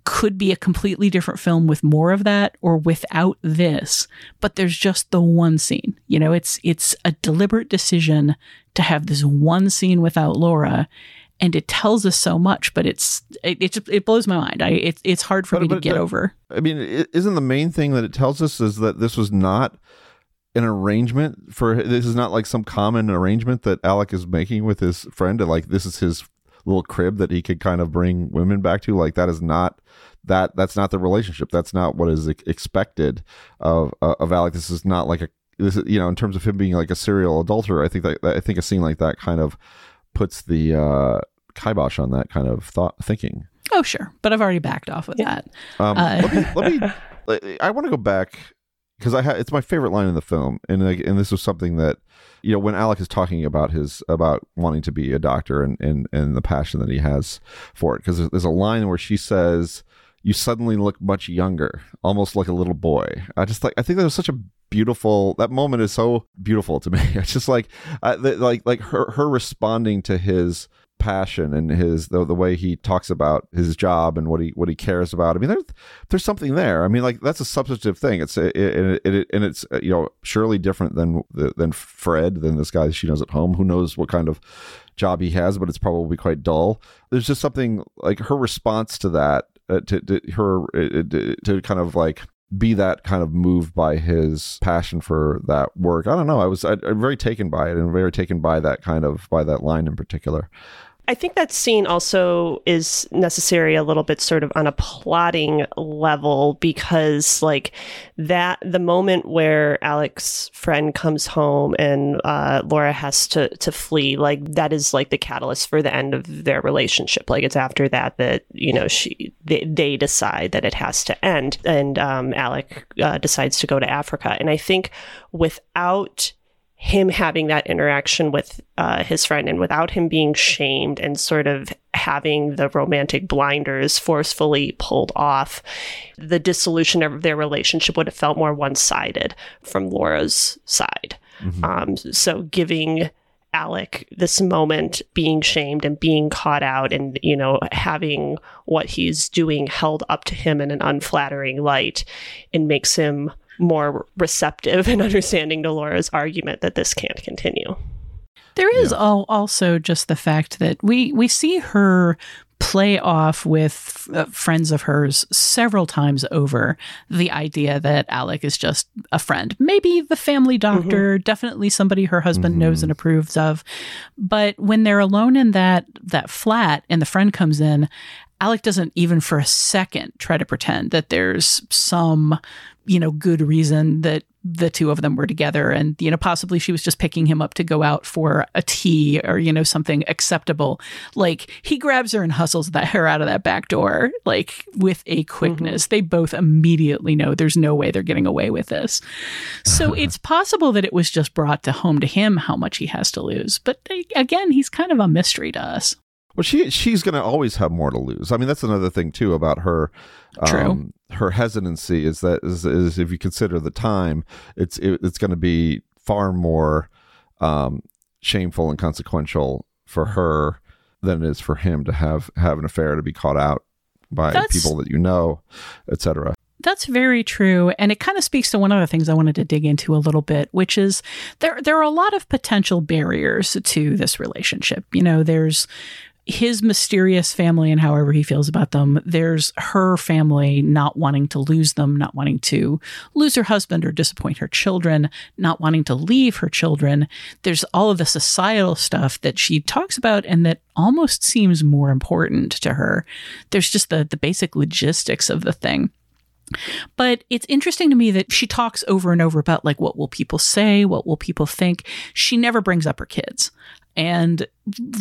Speaker 1: could be a completely different film with more of that or without this but there's just the one scene you know it's it's a deliberate decision to have this one scene without Laura and it tells us so much but it's it it, it blows my mind i it, it's hard for
Speaker 5: But-
Speaker 1: me to get
Speaker 5: but-
Speaker 1: over
Speaker 5: I mean, isn't the main thing that it tells us is that this was not an arrangement for this is not like some common arrangement that Alec is making with his friend. and, Like this is his little crib that he could kind of bring women back to. Like that is not that that's not the relationship. That's not what is expected of uh, of Alec. This is not like a this is you know in terms of him being like a serial adulterer. I think that I think a scene like that kind of puts the uh, kibosh on that kind of thought thinking.
Speaker 1: oh sure but i've already backed off with that
Speaker 5: Um,
Speaker 1: Uh,
Speaker 5: let me, let me, I want to go back because I ha- it's my favorite line in the film, and like, and this was something that you know when Alec is talking about his about wanting to be a doctor and and and the passion that he has for it. Because there's, there's a line where she says, "You suddenly look much younger, almost like a little boy." I just like I think that was such a beautiful that moment is so beautiful to me. It's just like the, like like her her responding to his passion and his the, the way he talks about his job and what he what he cares about. I mean, there's there's something there. I mean, like that's a substantive thing. It's it, it, it, and it's uh, you know surely different than than Fred than this guy she knows at home. Who knows what kind of job he has, but it's probably quite dull. There's just something like her response to that uh, to, to her uh, to, to kind of like be that kind of moved by his passion for that work. I don't know. I was I, I'm very taken by it and very taken by that kind of by that line in particular.
Speaker 6: I think that scene also is necessary a little bit sort of on a plotting level because like that the moment where Alec's friend comes home and uh, Laura has to to flee like that is like the catalyst for the end of their relationship. Like it's after that that you know she they, they decide that it has to end and um, Alec uh, decides to go to Africa. And I think without him having that interaction with uh, his friend and without him being shamed and sort of having the romantic blinders forcefully pulled off, the dissolution of their relationship would have felt more one sided from Laura's side. Um, so giving Alec this moment being shamed and being caught out and, you know, having what he's doing held up to him in an unflattering light, it makes him more receptive and understanding to Laura's argument that this can't continue.
Speaker 1: There is al- also just the fact that we we see her play off with uh, friends of hers several times over the idea that Alec is just a friend. Maybe the family doctor, mm-hmm. definitely somebody her husband mm-hmm. knows and approves of. But when they're alone in that that flat and the friend comes in, Alec doesn't even for a second try to pretend that there's some, you know, good reason that the two of them were together and, you know, possibly she was just picking him up to go out for a tea or, you know, something acceptable. Like he grabs her and hustles that her out of that back door, like with a quickness. Mm-hmm. They both immediately know there's no way they're getting away with this. So it's possible that it was just brought to home to him how much he has to lose. But again, he's kind of a mystery to us.
Speaker 5: Well, she she's going to always have more to lose. I mean, that's another thing too about her.
Speaker 1: True. Um,
Speaker 5: her hesitancy is that is, is, if you consider the time, it's it, it's going to be far more um, shameful and consequential for her than it is for him to have have an affair to be caught out by that's, people that you know, etc.
Speaker 1: That's very true. And it kind of speaks to one of the things I wanted to dig into a little bit, which is there there are a lot of potential barriers to this relationship. You know, there's his mysterious family and however he feels about them. There's her family not wanting to lose them, not wanting to lose her husband or disappoint her children, not wanting to leave her children. There's all of the societal stuff that she talks about and that almost seems more important to her. There's just the, the basic logistics of the thing. But it's interesting to me that she talks over and over about like what will people say, what will people think. She never brings up her kids. And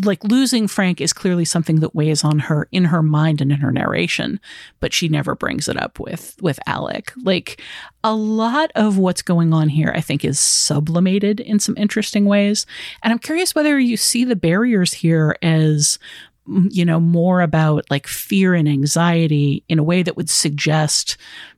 Speaker 1: like losing Frank is clearly something that weighs on her in her mind and in her narration, but she never brings it up with with Alec. Like a lot of what's going on here I think is sublimated in some interesting ways. And I'm curious whether you see the barriers here as you know more about like fear and anxiety in a way that would suggest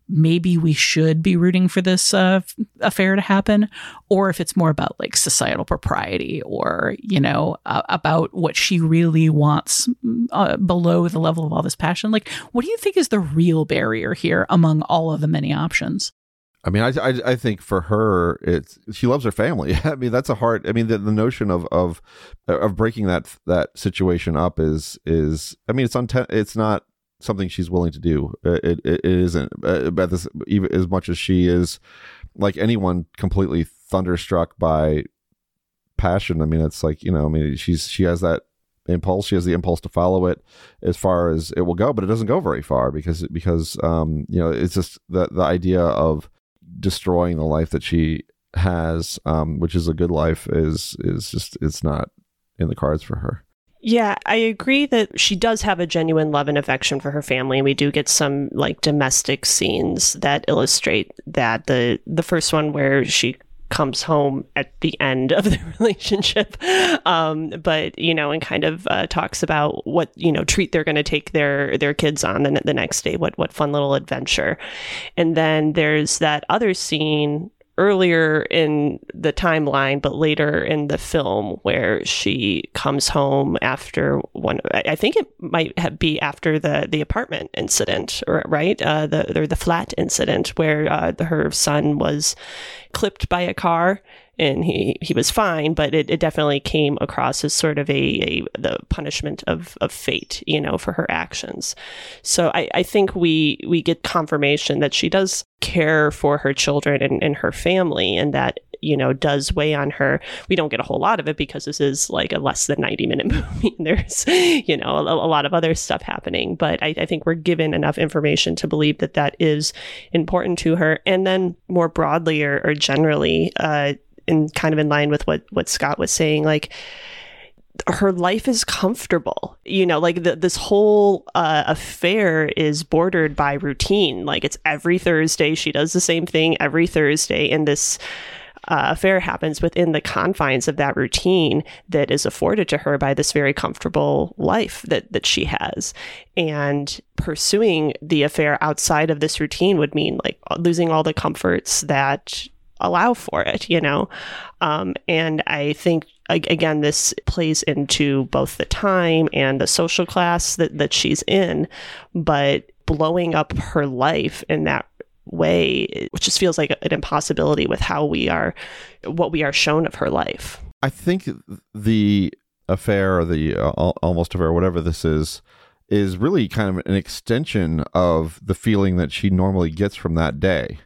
Speaker 1: maybe we should be rooting for this uh, affair to happen, or if it's more about like societal propriety or, you know, uh, about what she really wants uh, below the level of all this passion. Like, what do you think is the real barrier here among all of the many options?
Speaker 5: I mean, I, I, I think for her, it's she loves her family. I mean, that's a hard. I mean, the, the notion of of of breaking that that situation up is is. I mean, it's unten- It's not something she's willing to do. Uh, it, it, it isn't uh, this, even as much as she is like anyone completely thunderstruck by passion. I mean, it's like, you know, I mean, she's, she has that impulse. She has the impulse to follow it as far as it will go, but it doesn't go very far because, because, um, you know, it's just the, the idea of destroying the life that she has, um, which is a good life is, is just, it's not in the cards for her.
Speaker 6: Yeah, I agree that she does have a genuine love and affection for her family, and we do get some like domestic scenes that illustrate that. The the first one where she comes home at the end of the relationship um, but you know and kind of uh, talks about what you know treat they're going to take their their kids on the, the next day what what fun little adventure and then there's that other scene earlier in the timeline, but later in the film, where she comes home after one. I think it might be after the the apartment incident, right? Uh, the or the flat incident where uh, the, her son was clipped by a car and he he was fine, but it, it definitely came across as sort of a, a the punishment of, of fate, you know, for her actions. So I, I think we we get confirmation that she does care for her children and, and her family and that you know does weigh on her. We don't get a whole lot of it because this is like a less than 90 minute movie and there's you know a, a lot of other stuff happening. But I, I, think we're given enough information to believe that that is important to her. And then more broadly or, or generally uh, in kind of in line with what what Scott was saying, like her life is comfortable. You know, like the, this whole uh, affair is bordered by routine. Like it's every Thursday she does the same thing every Thursday, and this uh, affair happens within the confines of that routine that is afforded to her by this very comfortable life that that she has. And pursuing the affair outside of this routine would mean like losing all the comforts that allow for it, you know? Um, and I think, again, this plays into both the time and the social class that, that she's in, but blowing up her life in that way, which just feels like an impossibility with how we are, what we are shown of her life.
Speaker 5: I think the affair or the uh, almost affair, whatever this is, is really kind of an extension of the feeling that she normally gets from that day.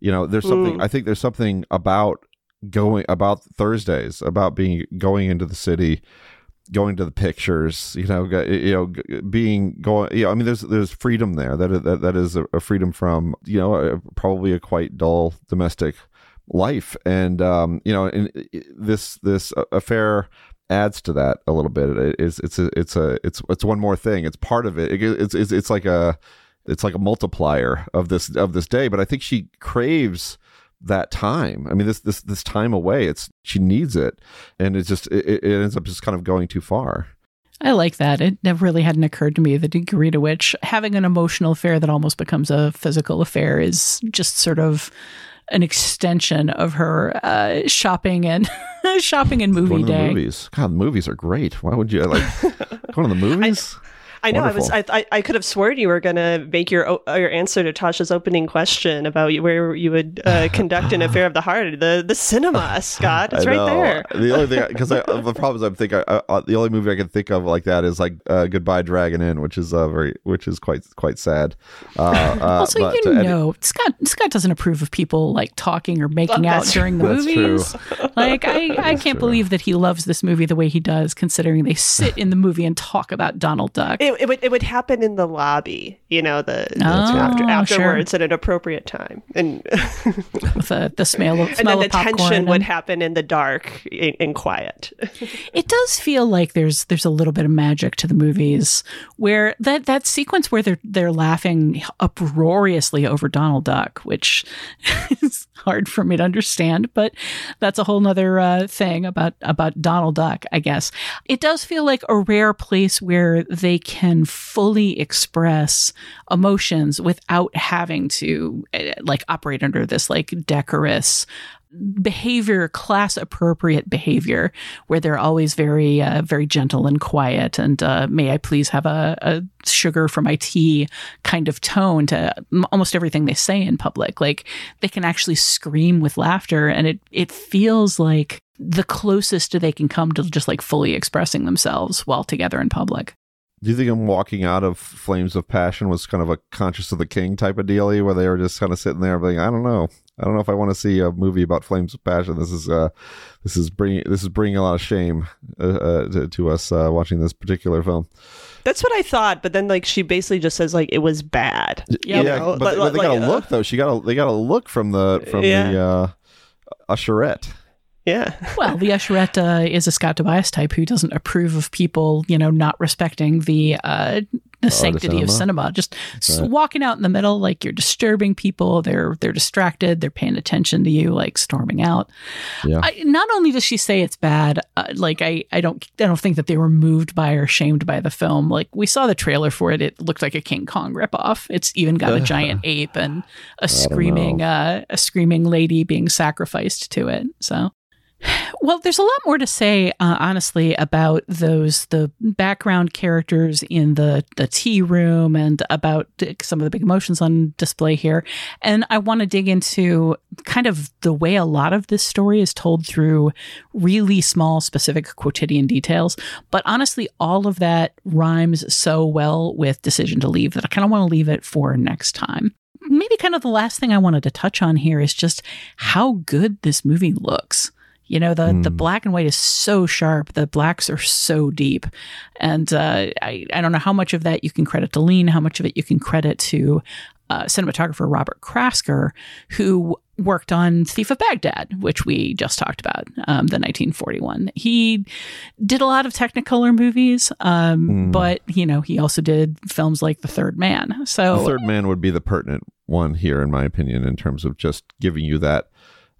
Speaker 5: You know, there's something
Speaker 6: Mm.
Speaker 5: I think there's something about going about Thursdays about being going into the city going to the pictures you know you know being going you know i mean there's there's freedom there. That is, that, that is a, a freedom from you know a, probably a quite dull domestic life. And um you know and this this affair adds to that a little bit. It is it's a it's a it's it's one more thing. It's part of it, it it's, it's it's like a it's like a multiplier of this of this day but i think she craves that time i mean this this this time away it's she needs it and it's just it, it ends up just kind of going too far
Speaker 1: I like that. It never really hadn't occurred to me the degree to which having an emotional affair that almost becomes a physical affair is just sort of an extension of her uh, shopping and shopping and movie
Speaker 5: going to the
Speaker 1: day.
Speaker 5: movies god the movies are great why would you like going to the movies
Speaker 6: I. I know.
Speaker 5: Wonderful.
Speaker 6: I, I. I could have sworn you were going to make your your answer to Tasha's opening question about where you would uh, conduct an affair of the heart. The the cinema, Scott. It's
Speaker 5: I
Speaker 6: right
Speaker 5: know.
Speaker 6: there.
Speaker 5: The only thing, because the problem is, I'm thinking I, I, the only movie I can think of like that is like uh, Goodbye Dragon Inn, which is uh, very, which is quite quite sad. Uh, uh,
Speaker 1: also,
Speaker 5: but,
Speaker 1: you
Speaker 5: uh, any-
Speaker 1: know, Scott Scott doesn't approve of people like talking or making out
Speaker 6: That's
Speaker 1: during the
Speaker 5: That's
Speaker 1: movies. Like I, I can't
Speaker 5: true.
Speaker 1: believe that he loves this movie the way he does, considering they sit in the movie and talk about Donald Duck.
Speaker 6: It, it would it would happen in the lobby. You know the, the-
Speaker 1: Oh,
Speaker 6: after,
Speaker 1: sure.
Speaker 6: afterwards at an appropriate time, and
Speaker 1: the, the smell of,
Speaker 6: and then the tension would happen in the dark in, in quiet.
Speaker 1: It does feel like there's there's a little bit of magic to the movies where that that sequence where they're they're laughing uproariously over Donald Duck, which is hard for me to understand, but that's a whole nother uh, thing about about Donald Duck, I guess. It does feel like a rare place where they can fully express emotions without having to uh, like operate under this like decorous behavior, class appropriate behavior, where they're always very, uh, very gentle and quiet. And uh, may I please have a, a sugar for my tea kind of tone to almost everything they say in public. Like they can actually scream with laughter, and it it feels like the closest they can come to just like fully expressing themselves while together in public.
Speaker 5: Do you think I'm walking out of Flames of Passion was kind of a Conscience of the King type of dealie where they were just kind of sitting there being, I don't know, I don't know if I want to see a movie about Flames of Passion. This is uh, this is bringing this is bringing a lot of shame uh, uh, to, to us uh, watching this particular film.
Speaker 6: That's what I thought, but then like she basically just says like it was bad.
Speaker 5: Yeah, but,
Speaker 6: like-
Speaker 5: but they
Speaker 6: like,
Speaker 5: got a
Speaker 6: uh,
Speaker 5: look though. She got a they got a look from the from
Speaker 6: Yeah.
Speaker 5: the uh, usherette.
Speaker 6: Yeah.
Speaker 1: Well, the usherette uh, is a Scott Tobias type who doesn't approve of people, you know, not respecting the uh, the sanctity of
Speaker 5: cinema.
Speaker 1: cinema. Just s-
Speaker 5: right.
Speaker 1: walking out in the middle, like you're disturbing people. They're they're distracted. They're paying attention to you, like storming out.
Speaker 5: Yeah.
Speaker 1: I, not only does she say it's bad, uh, like I I don't I don't think that they were moved by or shamed by the film. Like we saw the trailer for it. It looked like a King Kong ripoff. It's even got a giant ape and a screaming uh, a screaming lady being sacrificed to it. So. Well, there's a lot more to say, uh, honestly, about those the background characters in the the tea room and about some of the big emotions on display here. And I want to dig into kind of the way a lot of this story is told through really small, specific quotidian details. But honestly, all of that rhymes so well with Decision to Leave that I kind of want to leave it for next time maybe kind of the last thing I wanted to touch on here is just how good this movie looks. You know, the, the black and white is so sharp. The blacks are so deep. And uh, I, I don't know how much of that you can credit to Lean, how much of it you can credit to uh, cinematographer Robert Krasker, who worked on Thief of Baghdad, which we just talked about, um, the 1941. He did a lot of Technicolor movies, um, but, you know, he also did films like The Third Man. So
Speaker 5: The third man would be the pertinent one here, in my opinion, in terms of just giving you that.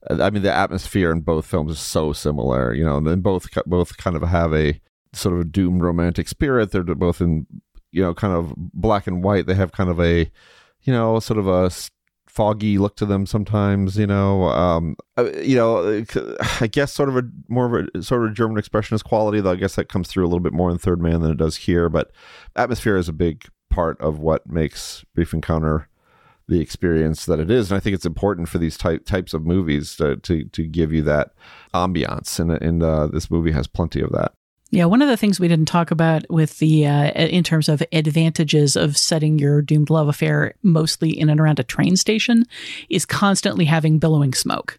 Speaker 5: I mean, the atmosphere in both films is so similar. You know, and then both both kind of have a sort of a doomed romantic spirit. They're both in you know kind of black and white. They have kind of a you know sort of a foggy look to them sometimes. You know, um, uh, you know, I guess sort of a more of a sort of a German expressionist quality. Though I guess that comes through a little bit more in Third Man than it does here. But atmosphere is a big part of what makes Brief Encounter the experience that it is. And I think it's important for these type types of movies to to, to give you that ambiance, and and uh, this movie has plenty of that.
Speaker 1: Yeah, one of the things we didn't talk about with the uh, in terms of advantages of setting your doomed love affair mostly in and around a train station is constantly having billowing smoke.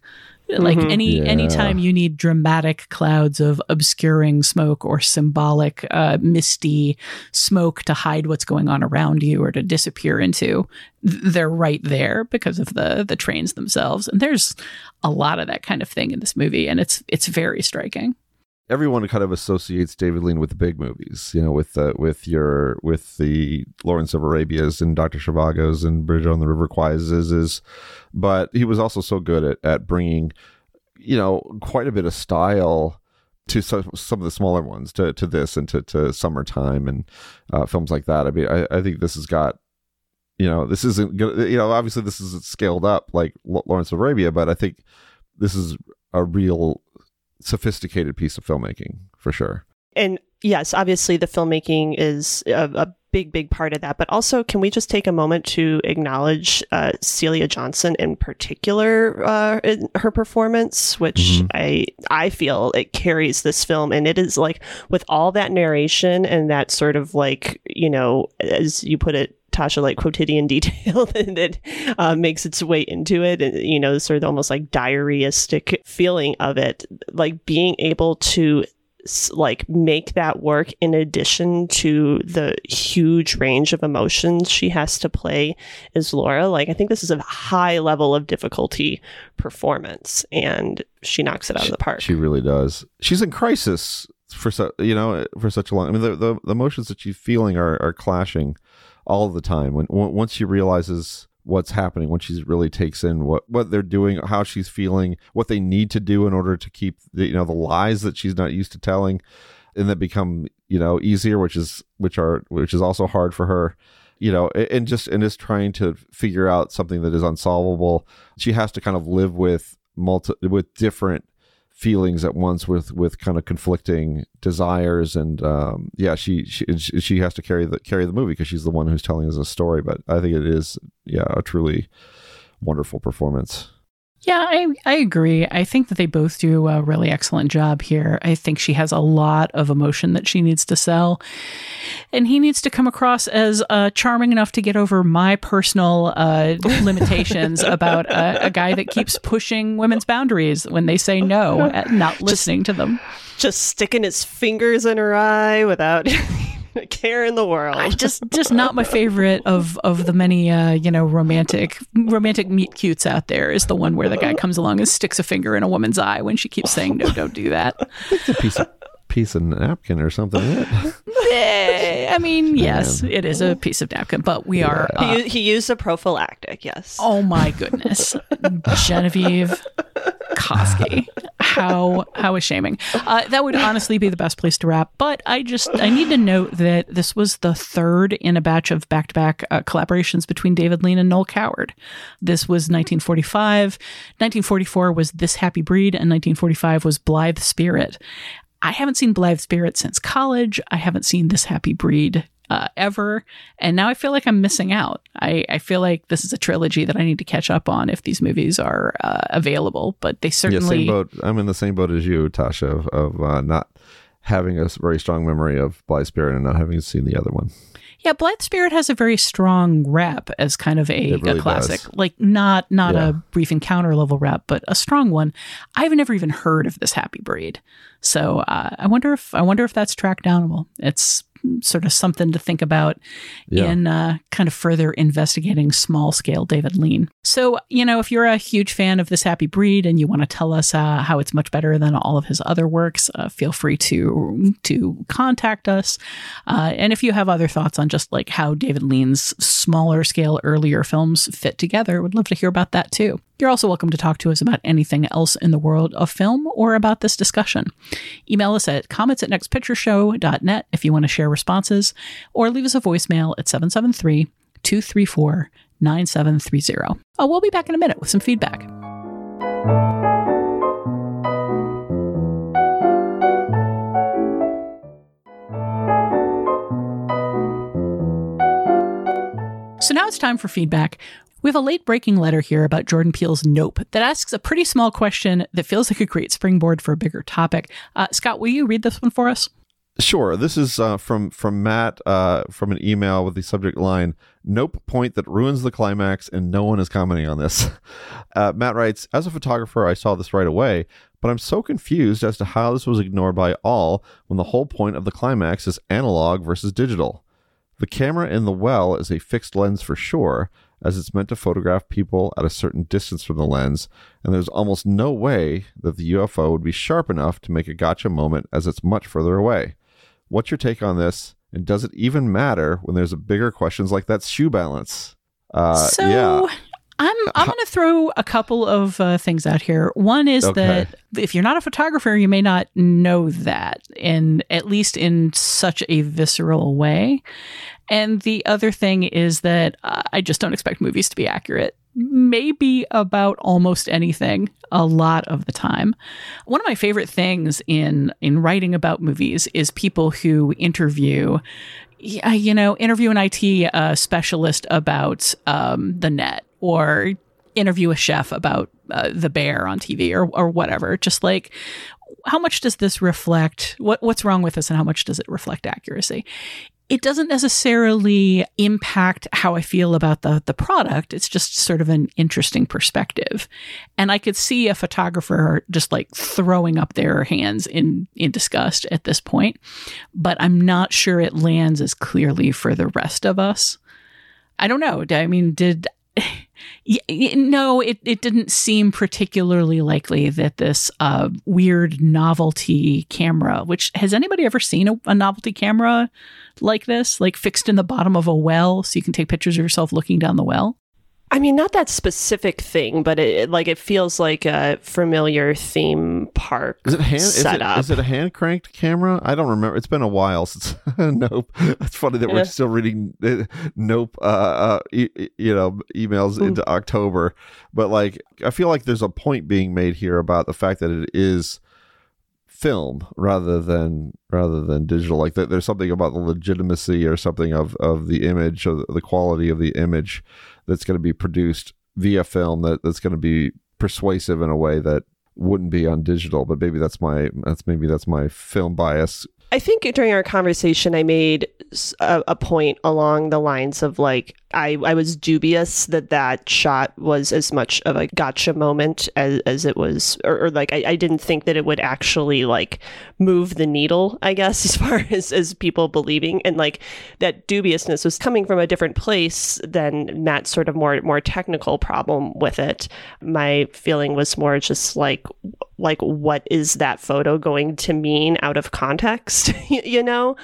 Speaker 1: Like
Speaker 5: Mhm.
Speaker 1: any
Speaker 5: Yeah.
Speaker 1: anytime you need dramatic clouds of obscuring smoke or symbolic uh, misty smoke to hide what's going on around you or to disappear into, they're right there because of the the trains themselves. And there's a lot of that kind of thing in this movie, and it's it's very striking.
Speaker 5: Everyone kind of associates David Lean with the big movies, you know, with the with your with the Lawrence of Arabia's and Doctor Zhivago's and Bridge on the River Kwai's is, but he was also so good at at bringing, you know, quite a bit of style to some, some of the smaller ones to to this and to to summertime and uh, films like that. I mean, I, I think this has got. You know, this isn't good. You know, obviously, this isn't scaled up like Lawrence of Arabia, but I think this is a real sophisticated piece of filmmaking for sure.
Speaker 6: And yes, obviously the filmmaking is a, a big, big part of that. But also, can we just take a moment to acknowledge uh, Celia Johnson in particular, uh, in her performance, which I I feel it carries this film, and it is like with all that narration and that sort of like you know, as you put it. Tasha, like quotidian detail that uh, makes its way into it, and you know, sort of almost like diaryistic feeling of it, like being able to like make that work in addition to the huge range of emotions she has to play as Laura. Like I think this is a high level of difficulty performance and she knocks it out of the park.
Speaker 5: She really does. She's in crisis for so you know for such a long. I mean, the the, the emotions that she's feeling are are clashing all the time. When once she realizes what's happening, when she really takes in what what they're doing, how she's feeling, what they need to do in order to keep the you know the lies that she's not used to telling, and that become you know easier, which is which are which is also hard for her you know and just and just trying to figure out something that is unsolvable she has to kind of live with multi with different feelings at once with with kind of conflicting desires. And um yeah she she she has to carry the carry the movie because she's the one who's telling us a story. But i think it is yeah a truly wonderful performance
Speaker 1: Yeah, I, I agree. I think that they both do a really excellent job here. I think she has a lot of emotion that she needs to sell. And he needs to come across as uh, charming enough to get over my personal uh, limitations about a, a guy that keeps pushing women's boundaries when they say no, not listening to them.
Speaker 6: Just sticking his fingers in her eye without care in the world.
Speaker 1: I just just not my favorite of of the many uh, you know romantic romantic meet cutes out there is the one where the guy comes along and sticks a finger in a woman's eye when she keeps saying no don't do that.
Speaker 5: it's a piece of piece of napkin or something isn't it?
Speaker 1: Eh, I mean, yes, it is a piece of napkin, but we are.
Speaker 6: he,
Speaker 1: Uh,
Speaker 6: u- he used a prophylactic, yes.
Speaker 1: oh my goodness, Genevieve Koski, how how shaming. Uh, that would honestly be the best place to wrap. But I just I need to note that this was the third in a batch of back to back collaborations between David Lean and Noel Coward. This was 1945. 1944 was This Happy Breed, and 1945 was Blithe Spirit. I haven't seen Blithe Spirit since college. I haven't seen This Happy Breed uh, ever. And now I feel like I'm missing out. I, I feel like this is a trilogy that I need to catch up on if these movies are uh, available, but they
Speaker 5: yeah
Speaker 1: certainly.
Speaker 5: same boat i'm in the same boat as you tasha of, of uh, not having a very strong memory of Blithe Spirit and not having seen the other one
Speaker 1: Yeah, Blithe Spirit has a very strong rep as kind of a,
Speaker 5: really
Speaker 1: a classic.
Speaker 5: does.
Speaker 1: Like not not
Speaker 5: Yeah.
Speaker 1: a brief encounter level rep, but a strong one. I've never even heard of this happy breed. So uh, I wonder if I wonder if that's track downable. It's sort of something to think about
Speaker 5: Yeah.
Speaker 1: in uh, kind of further investigating small scale David Lean. So, you know, if you're a huge fan of this happy breed and you want to tell us uh, how it's much better than all of his other works, uh, feel free to to contact us. Uh, and if you have other thoughts on just like how David Lean's smaller scale earlier films fit together, would love to hear about that too. You're also welcome to talk to us about anything else in the world of film or about this discussion. Email us at comments at nextpictureshow.net if you want to share responses, or leave us a voicemail at 773 234 9730. Oh, we'll be back in a minute with some feedback. So now it's time for feedback. We have a late breaking letter here about Jordan Peele's Nope that asks a pretty small question that feels like a great springboard for a bigger topic. Uh, Scott, will you read this one for us?
Speaker 5: Sure. This is uh, from from Matt uh, from an email with the subject line "Nope point that ruins the climax," and no one is commenting on this. Uh, Matt writes, "As a photographer, I saw this right away, but I'm so confused as to how this was ignored by all when the whole point of the climax is analog versus digital. The camera in the well is a fixed lens for sure." As it's meant to photograph people at a certain distance from the lens, and there's almost no way that the UFO would be sharp enough to make a gotcha moment as it's much further away. What's your take on this? And does it even matter when there's a bigger questions like that shoe balance? Uh,
Speaker 1: so
Speaker 5: yeah.
Speaker 1: I'm I'm going to throw a couple of uh, things out here. One is
Speaker 5: Okay.
Speaker 1: that if you're not a photographer, you may not know that, in at least in such a visceral way. And the other thing is that uh, I just don't expect movies to be accurate. Maybe about almost anything a lot of the time. One of my favorite things in in writing about movies is people who interview you know, interview an IT uh, specialist about um, the net or interview a chef about uh, the bear on TV or, or whatever. Just like, how much does this reflect? What What's wrong with this, and how much does it reflect accuracy? It doesn't necessarily impact how I feel about the the product. It's just sort of an interesting perspective, and I could see a photographer just like throwing up their hands in in disgust at this point, but I'm not sure it lands as clearly for the rest of us. I don't know. I mean, did no, it, it didn't seem particularly likely that this uh, weird novelty camera, which has anybody ever seen a, a novelty camera like this, like fixed in the bottom of a well so you can take pictures of yourself looking down the well?
Speaker 6: I mean, not that specific thing, but it, it- like it feels like a familiar theme park
Speaker 5: Is it hand? Is it,
Speaker 6: setup.
Speaker 5: is it a hand cranked camera? I don't remember. It's been a while since. nope. It's funny that
Speaker 6: Yeah.
Speaker 5: we're still reading uh, Nope. Uh, uh, e- e- you know, emails
Speaker 6: Hmm.
Speaker 5: into October, but like I feel like there's a point being made here about the fact that it is film rather than rather than digital. Like that, there's something about the legitimacy or something of of the image or the quality of the image that's going to be produced via film that that's going to be persuasive in a way that wouldn't be on digital but maybe that's my that's maybe that's my film bias
Speaker 6: I think during our conversation, I made a point along the lines of like, I, I was dubious that that shot was as much of a gotcha moment as, as it was, or, or like, I, I didn't think that it would actually like move the needle, I guess, as far as, as people believing. And like that dubiousness was coming from a different place than Matt's sort of more, more technical problem with it. My feeling was more just like, like what is that photo going to mean out of context you know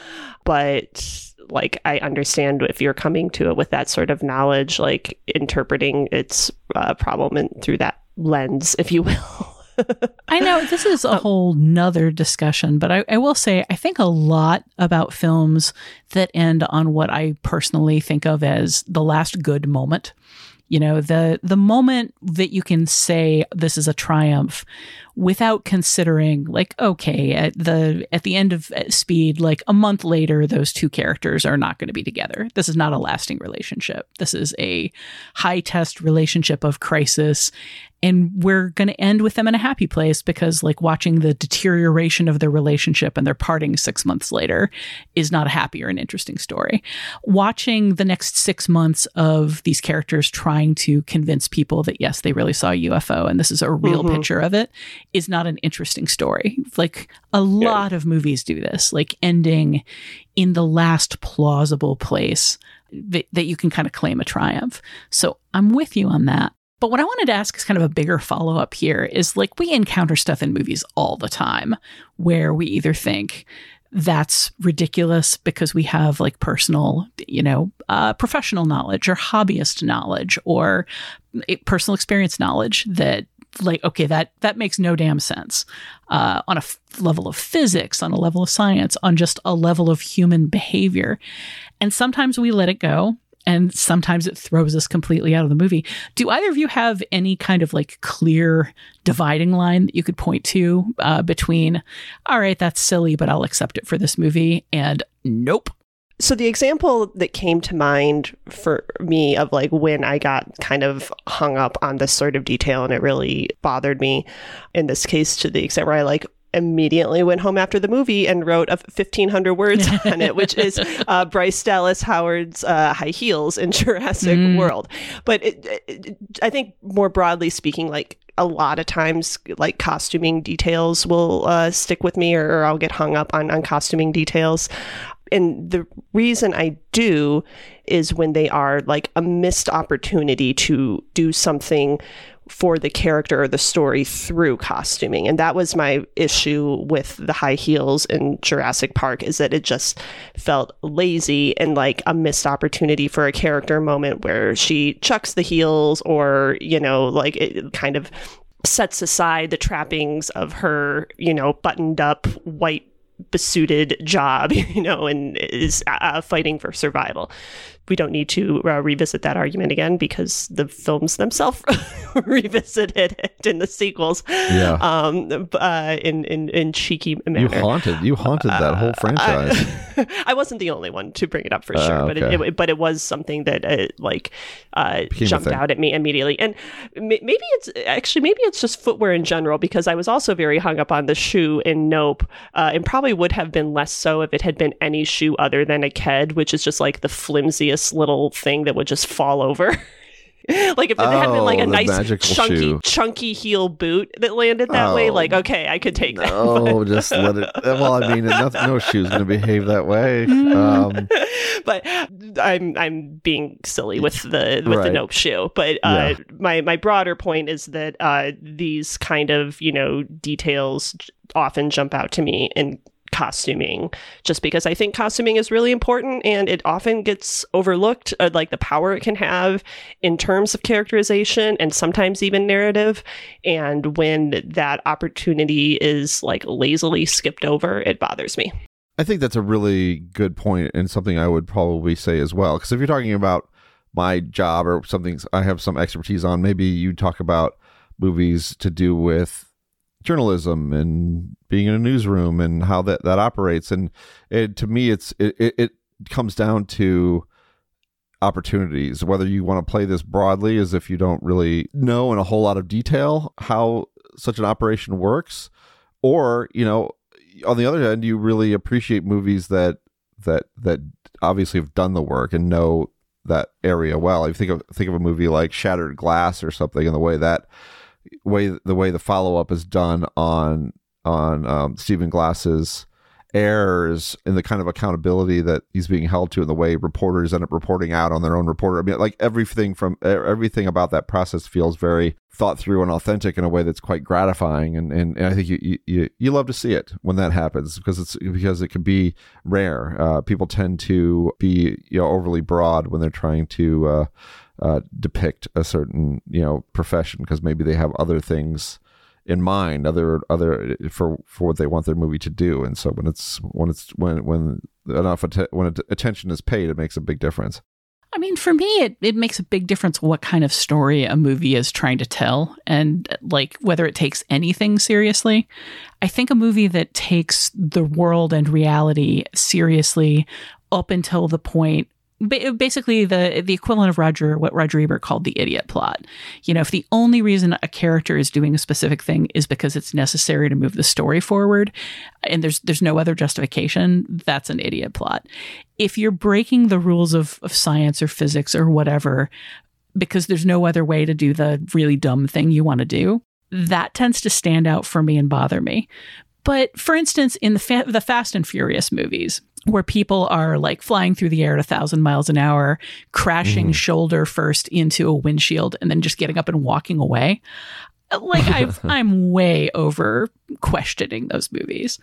Speaker 6: but like i understand if you're coming to it with that sort of knowledge like interpreting its uh, problem in, through that lens if you will
Speaker 1: I know this is a whole nother discussion, but I, I will say I think a lot about films that end on what I personally think of as the last good moment. You know, the the moment that you can say this is a triumph without considering like okay at the at the end of uh, speed like a month later those two characters are not going to be together. This is not a lasting relationship. This is a high test relationship of crisis and we're going to end with them in a happy place because like watching the deterioration of their relationship and their parting 6 months later is not a happy or an interesting story. Watching the next 6 months of these characters trying to convince people that yes they really saw a UFO and this is a real
Speaker 6: Mhm.
Speaker 1: picture of it is not an interesting story. Like a lot of movies do this, like ending in the last plausible place that, that you can kind of claim a triumph. So I'm with you on that. But what I wanted to ask is kind of a bigger follow up here is like we encounter stuff in movies all the time where we either think that's ridiculous because we have like personal, you know, uh, professional knowledge or hobbyist knowledge or eh, personal experience knowledge that like okay that that makes no damn sense uh, on a f- level of physics on a level of science on just a level of human behavior. And sometimes we let it go and sometimes it throws us completely out of the movie. Do either of you have any kind of like clear dividing line that you could point to uh, between all right that's silly but i'll accept it for this movie and nope
Speaker 6: So the example that came to mind for me of like when I got kind of hung up on this sort of detail and it really bothered me in this case to the extent where I like immediately went home after the movie and wrote a 1500 words on it which is uh, bryce dallas howard's uh, high heels in jurassic
Speaker 1: Mm.
Speaker 6: world but it, it, i think more broadly speaking like a lot of times like costuming details will uh, stick with me or, or i'll get hung up on, on costuming details and the reason I do is when they are like a missed opportunity to do something for the character or the story through costuming. And that was my issue with the high heels in Jurassic Park is that it just felt lazy and like a missed opportunity for a character moment where she chucks the heels or, you know, like it kind of sets aside the trappings of her, you know, buttoned up white besuited job, you know, and is uh, fighting for survival. We don't need to uh, revisit that argument again because the films themselves revisited it in the sequels.
Speaker 5: Yeah.
Speaker 6: Um, uh, in, in, in cheeky manner.
Speaker 5: You haunted you haunted that whole franchise.
Speaker 6: I wasn't the only one to bring it up for
Speaker 5: Uh,
Speaker 6: sure, but it, it, but it was something that uh, like uh, jumped out at me immediately. And m- maybe it's actually maybe it's just footwear in general because I was also very hung up on the shoe in Nope, uh, and probably would have been less so if it had been any shoe other than a Ked, which is just like the flimsiest little thing that would just fall over. like if it had been like
Speaker 5: Oh,
Speaker 6: a nice chunky
Speaker 5: shoe.
Speaker 6: chunky heel boot that landed that way,
Speaker 5: Oh,
Speaker 6: like okay, I could take that.
Speaker 5: Oh, just let it. Well, I mean, nothing, no shoe's going to behave that way. Um,
Speaker 6: but I'm I'm being silly with the with the nope shoe. But uh,
Speaker 5: Yeah.
Speaker 6: my my broader point is that uh, these kind of you know details often jump out to me in costuming just because I think costuming is really important and it often gets overlooked uh, like the power it can have in terms of characterization and sometimes even narrative and when that opportunity is like lazily skipped over it bothers me
Speaker 5: I think that's a really good point and something I would probably say as well. Because if you're talking about my job or something I have some expertise on, maybe you talk about movies to do with journalism and being in a newsroom and how that, that operates. And it, to me, it's it, it, comes down to opportunities. Whether you want to play this broadly as if you don't really know in a whole lot of detail how such an operation works. Or you know on the other hand you really appreciate movies that that that obviously have done the work and know that area well. I think of think of a movie like shattered glass or something and the way that way the way the follow-up is done on on um, stephen glass's errors and the kind of accountability that he's being held to and the way reporters end up reporting out on their own reporter. I mean like everything from everything about that process feels very thought through and authentic in a way that's quite gratifying. And and, and i think you, you- you you love to see it when that happens because it's because it can be rare. Uh, people tend to be you know overly broad when they're trying to uh, uh, depict a certain you know profession because maybe they have other things in mind other other for for what they want their movie to do and so when it's when it's when when enough atten- when att- attention is paid it makes a big difference
Speaker 1: I mean, for me, it, it makes a big difference what kind of story a movie is trying to tell and like whether it takes anything seriously. I think a movie that takes the world and reality seriously up until the point basically the the equivalent of Roger what Roger Ebert called the idiot plot. You know, if the only reason a character is doing a specific thing is because it's necessary to move the story forward and there's there's no other justification, that's an idiot plot. If you're breaking the rules of, of science or physics or whatever because there's no other way to do the really dumb thing you want to do, that tends to stand out for me and bother me. But for instance, in the fa- the Fast and Furious movies, where people are like flying through the air at a thousand miles an hour, crashing mm. shoulder first into a windshield, and then just getting up and walking away, like I've, I'm way over questioning those movies.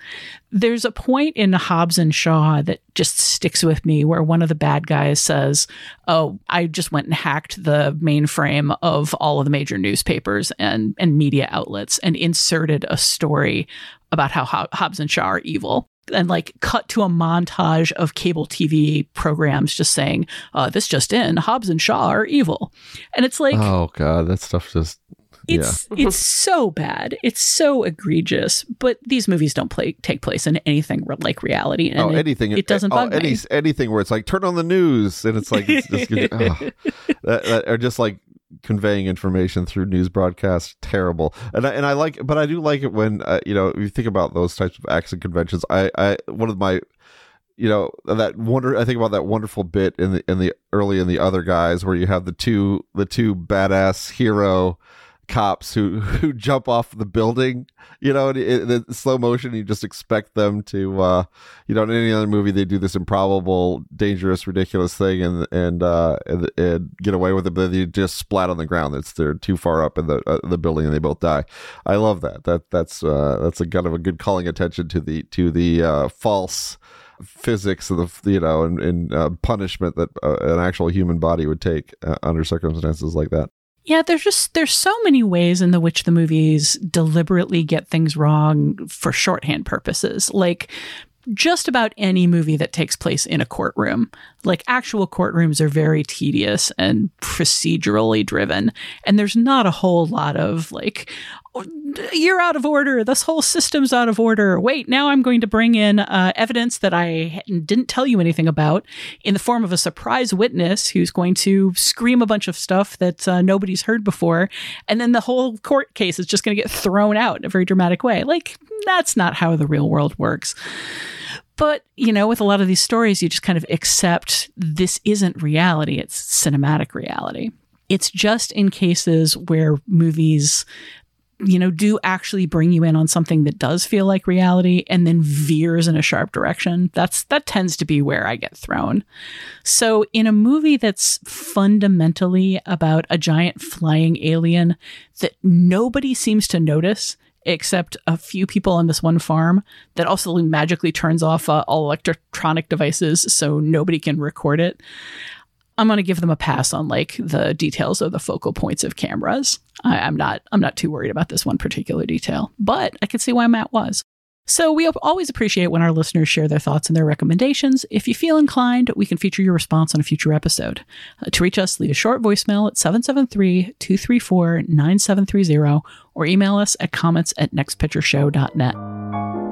Speaker 1: There's a point in Hobbs and Shaw that just sticks with me where one of the bad guys says, Oh, I just went and hacked the mainframe of all of the major newspapers and, and media outlets and inserted a story about how Hob- Hobbs and Shaw are evil. And like cut to a montage of cable TV programs just saying, uh, "This just in: Hobbs and Shaw are evil," and it's like,
Speaker 5: oh god that stuff just
Speaker 1: it's it's so bad. It's so egregious. But these movies don't play take place in anything like reality. And
Speaker 5: oh
Speaker 1: it,
Speaker 5: anything
Speaker 1: It doesn't
Speaker 5: oh,
Speaker 1: bug
Speaker 5: any,
Speaker 1: me.
Speaker 5: anything where it's like turn on the news and it's like it's just oh, that, that, or just like conveying information through news broadcasts terrible. And I, and I like but I do like it when uh, you know you think about those types of acts and conventions. I I one of my you know that wonder I think about that wonderful bit in the in the early in the other guys where you have the two the two badass hero cops who who jump off the building you know in, in slow motion you just expect them to uh you know in any other movie they do this improbable dangerous ridiculous thing and and uh and, and get away with it but they just splat on the ground. It's they're too far up in the uh, the building and they both die. I love that. That that's uh that's a kind of a good calling attention to the to the uh false physics of the you know and, and uh, punishment that uh, an actual human body would take uh, under circumstances like that
Speaker 1: yeah, there's just there's so many ways in the which the movies deliberately get things wrong for shorthand purposes. Like just about any movie that takes place in a courtroom. Like actual courtrooms are very tedious and procedurally driven. And there's not a whole lot of like, you're out of order. This whole system's out of order. Wait, now I'm going to bring in uh, evidence that I didn't tell you anything about in the form of a surprise witness who's going to scream a bunch of stuff that uh, nobody's heard before. And then the whole court case is just going to get thrown out in a very dramatic way. Like, that's not how the real world works. But, you know, with a lot of these stories, you just kind of accept this isn't reality, it's cinematic reality. It's just in cases where movies you know, do actually bring you in on something that does feel like reality and then veers in a sharp direction. That's that tends to be where I get thrown. So in a movie that's fundamentally about a giant flying alien that nobody seems to notice except a few people on this one farm that also magically turns off uh, all electronic devices so nobody can record it. I'm going to give them a pass on like the details of the focal points of cameras. I, am not I'm not too worried about this one particular detail, but I can see why Matt was. So we always appreciate when our listeners share their thoughts and their recommendations. If you feel inclined, we can feature your response on a future episode. Uh, to reach us, leave a short voicemail at 773-234-9730 or email us at comments at nextpictureshow.net.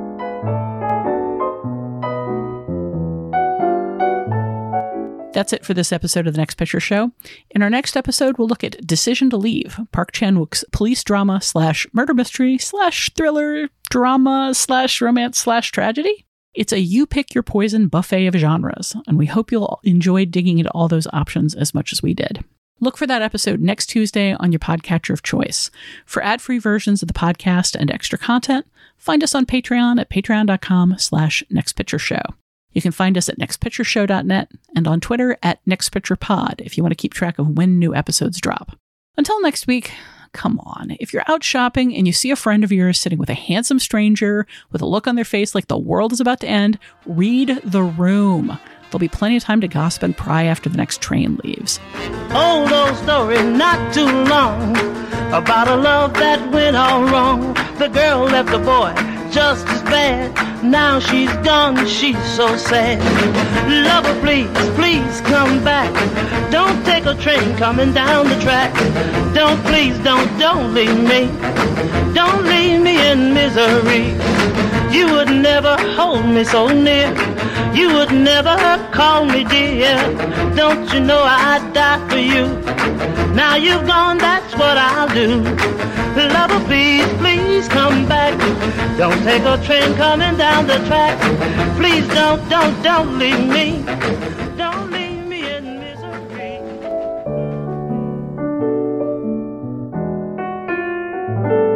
Speaker 1: That's it for this episode of The Next Picture Show. In our next episode, we'll look at Decision to Leave, Park Chan Wook's police drama slash murder mystery slash thriller drama slash romance slash tragedy. It's a you pick your poison buffet of genres, and we hope you'll enjoy digging into all those options as much as we did. Look for that episode next Tuesday on your podcatcher of choice. For ad-free versions of the podcast and extra content, find us on Patreon at patreon.com slash nextpictureshow. You can find us at nextpictureshow.net and on Twitter at nextpicturepod if you want to keep track of when new episodes drop. Until next week, come on. If you're out shopping and you see a friend of yours sitting with a handsome stranger with a look on their face like the world is about to end, read the room. There'll be plenty of time to gossip and pry after the next train leaves.
Speaker 9: Oh, old old story, not too long, about a love that went all wrong. The girl left the boy just as bad. Now she's gone, she's so sad. Lover, please, please come back. Don't take a train coming down the track. Don't, please, don't, don't leave me. Don't leave me in misery. You would never hold me so near. You would never call me dear. Don't you know I'd die for you? Now you've gone, that's what I'll do. Lover, please, please come back. Don't Take a train coming down the track. Please don't, don't, don't leave me. Don't leave me in misery. Thank you.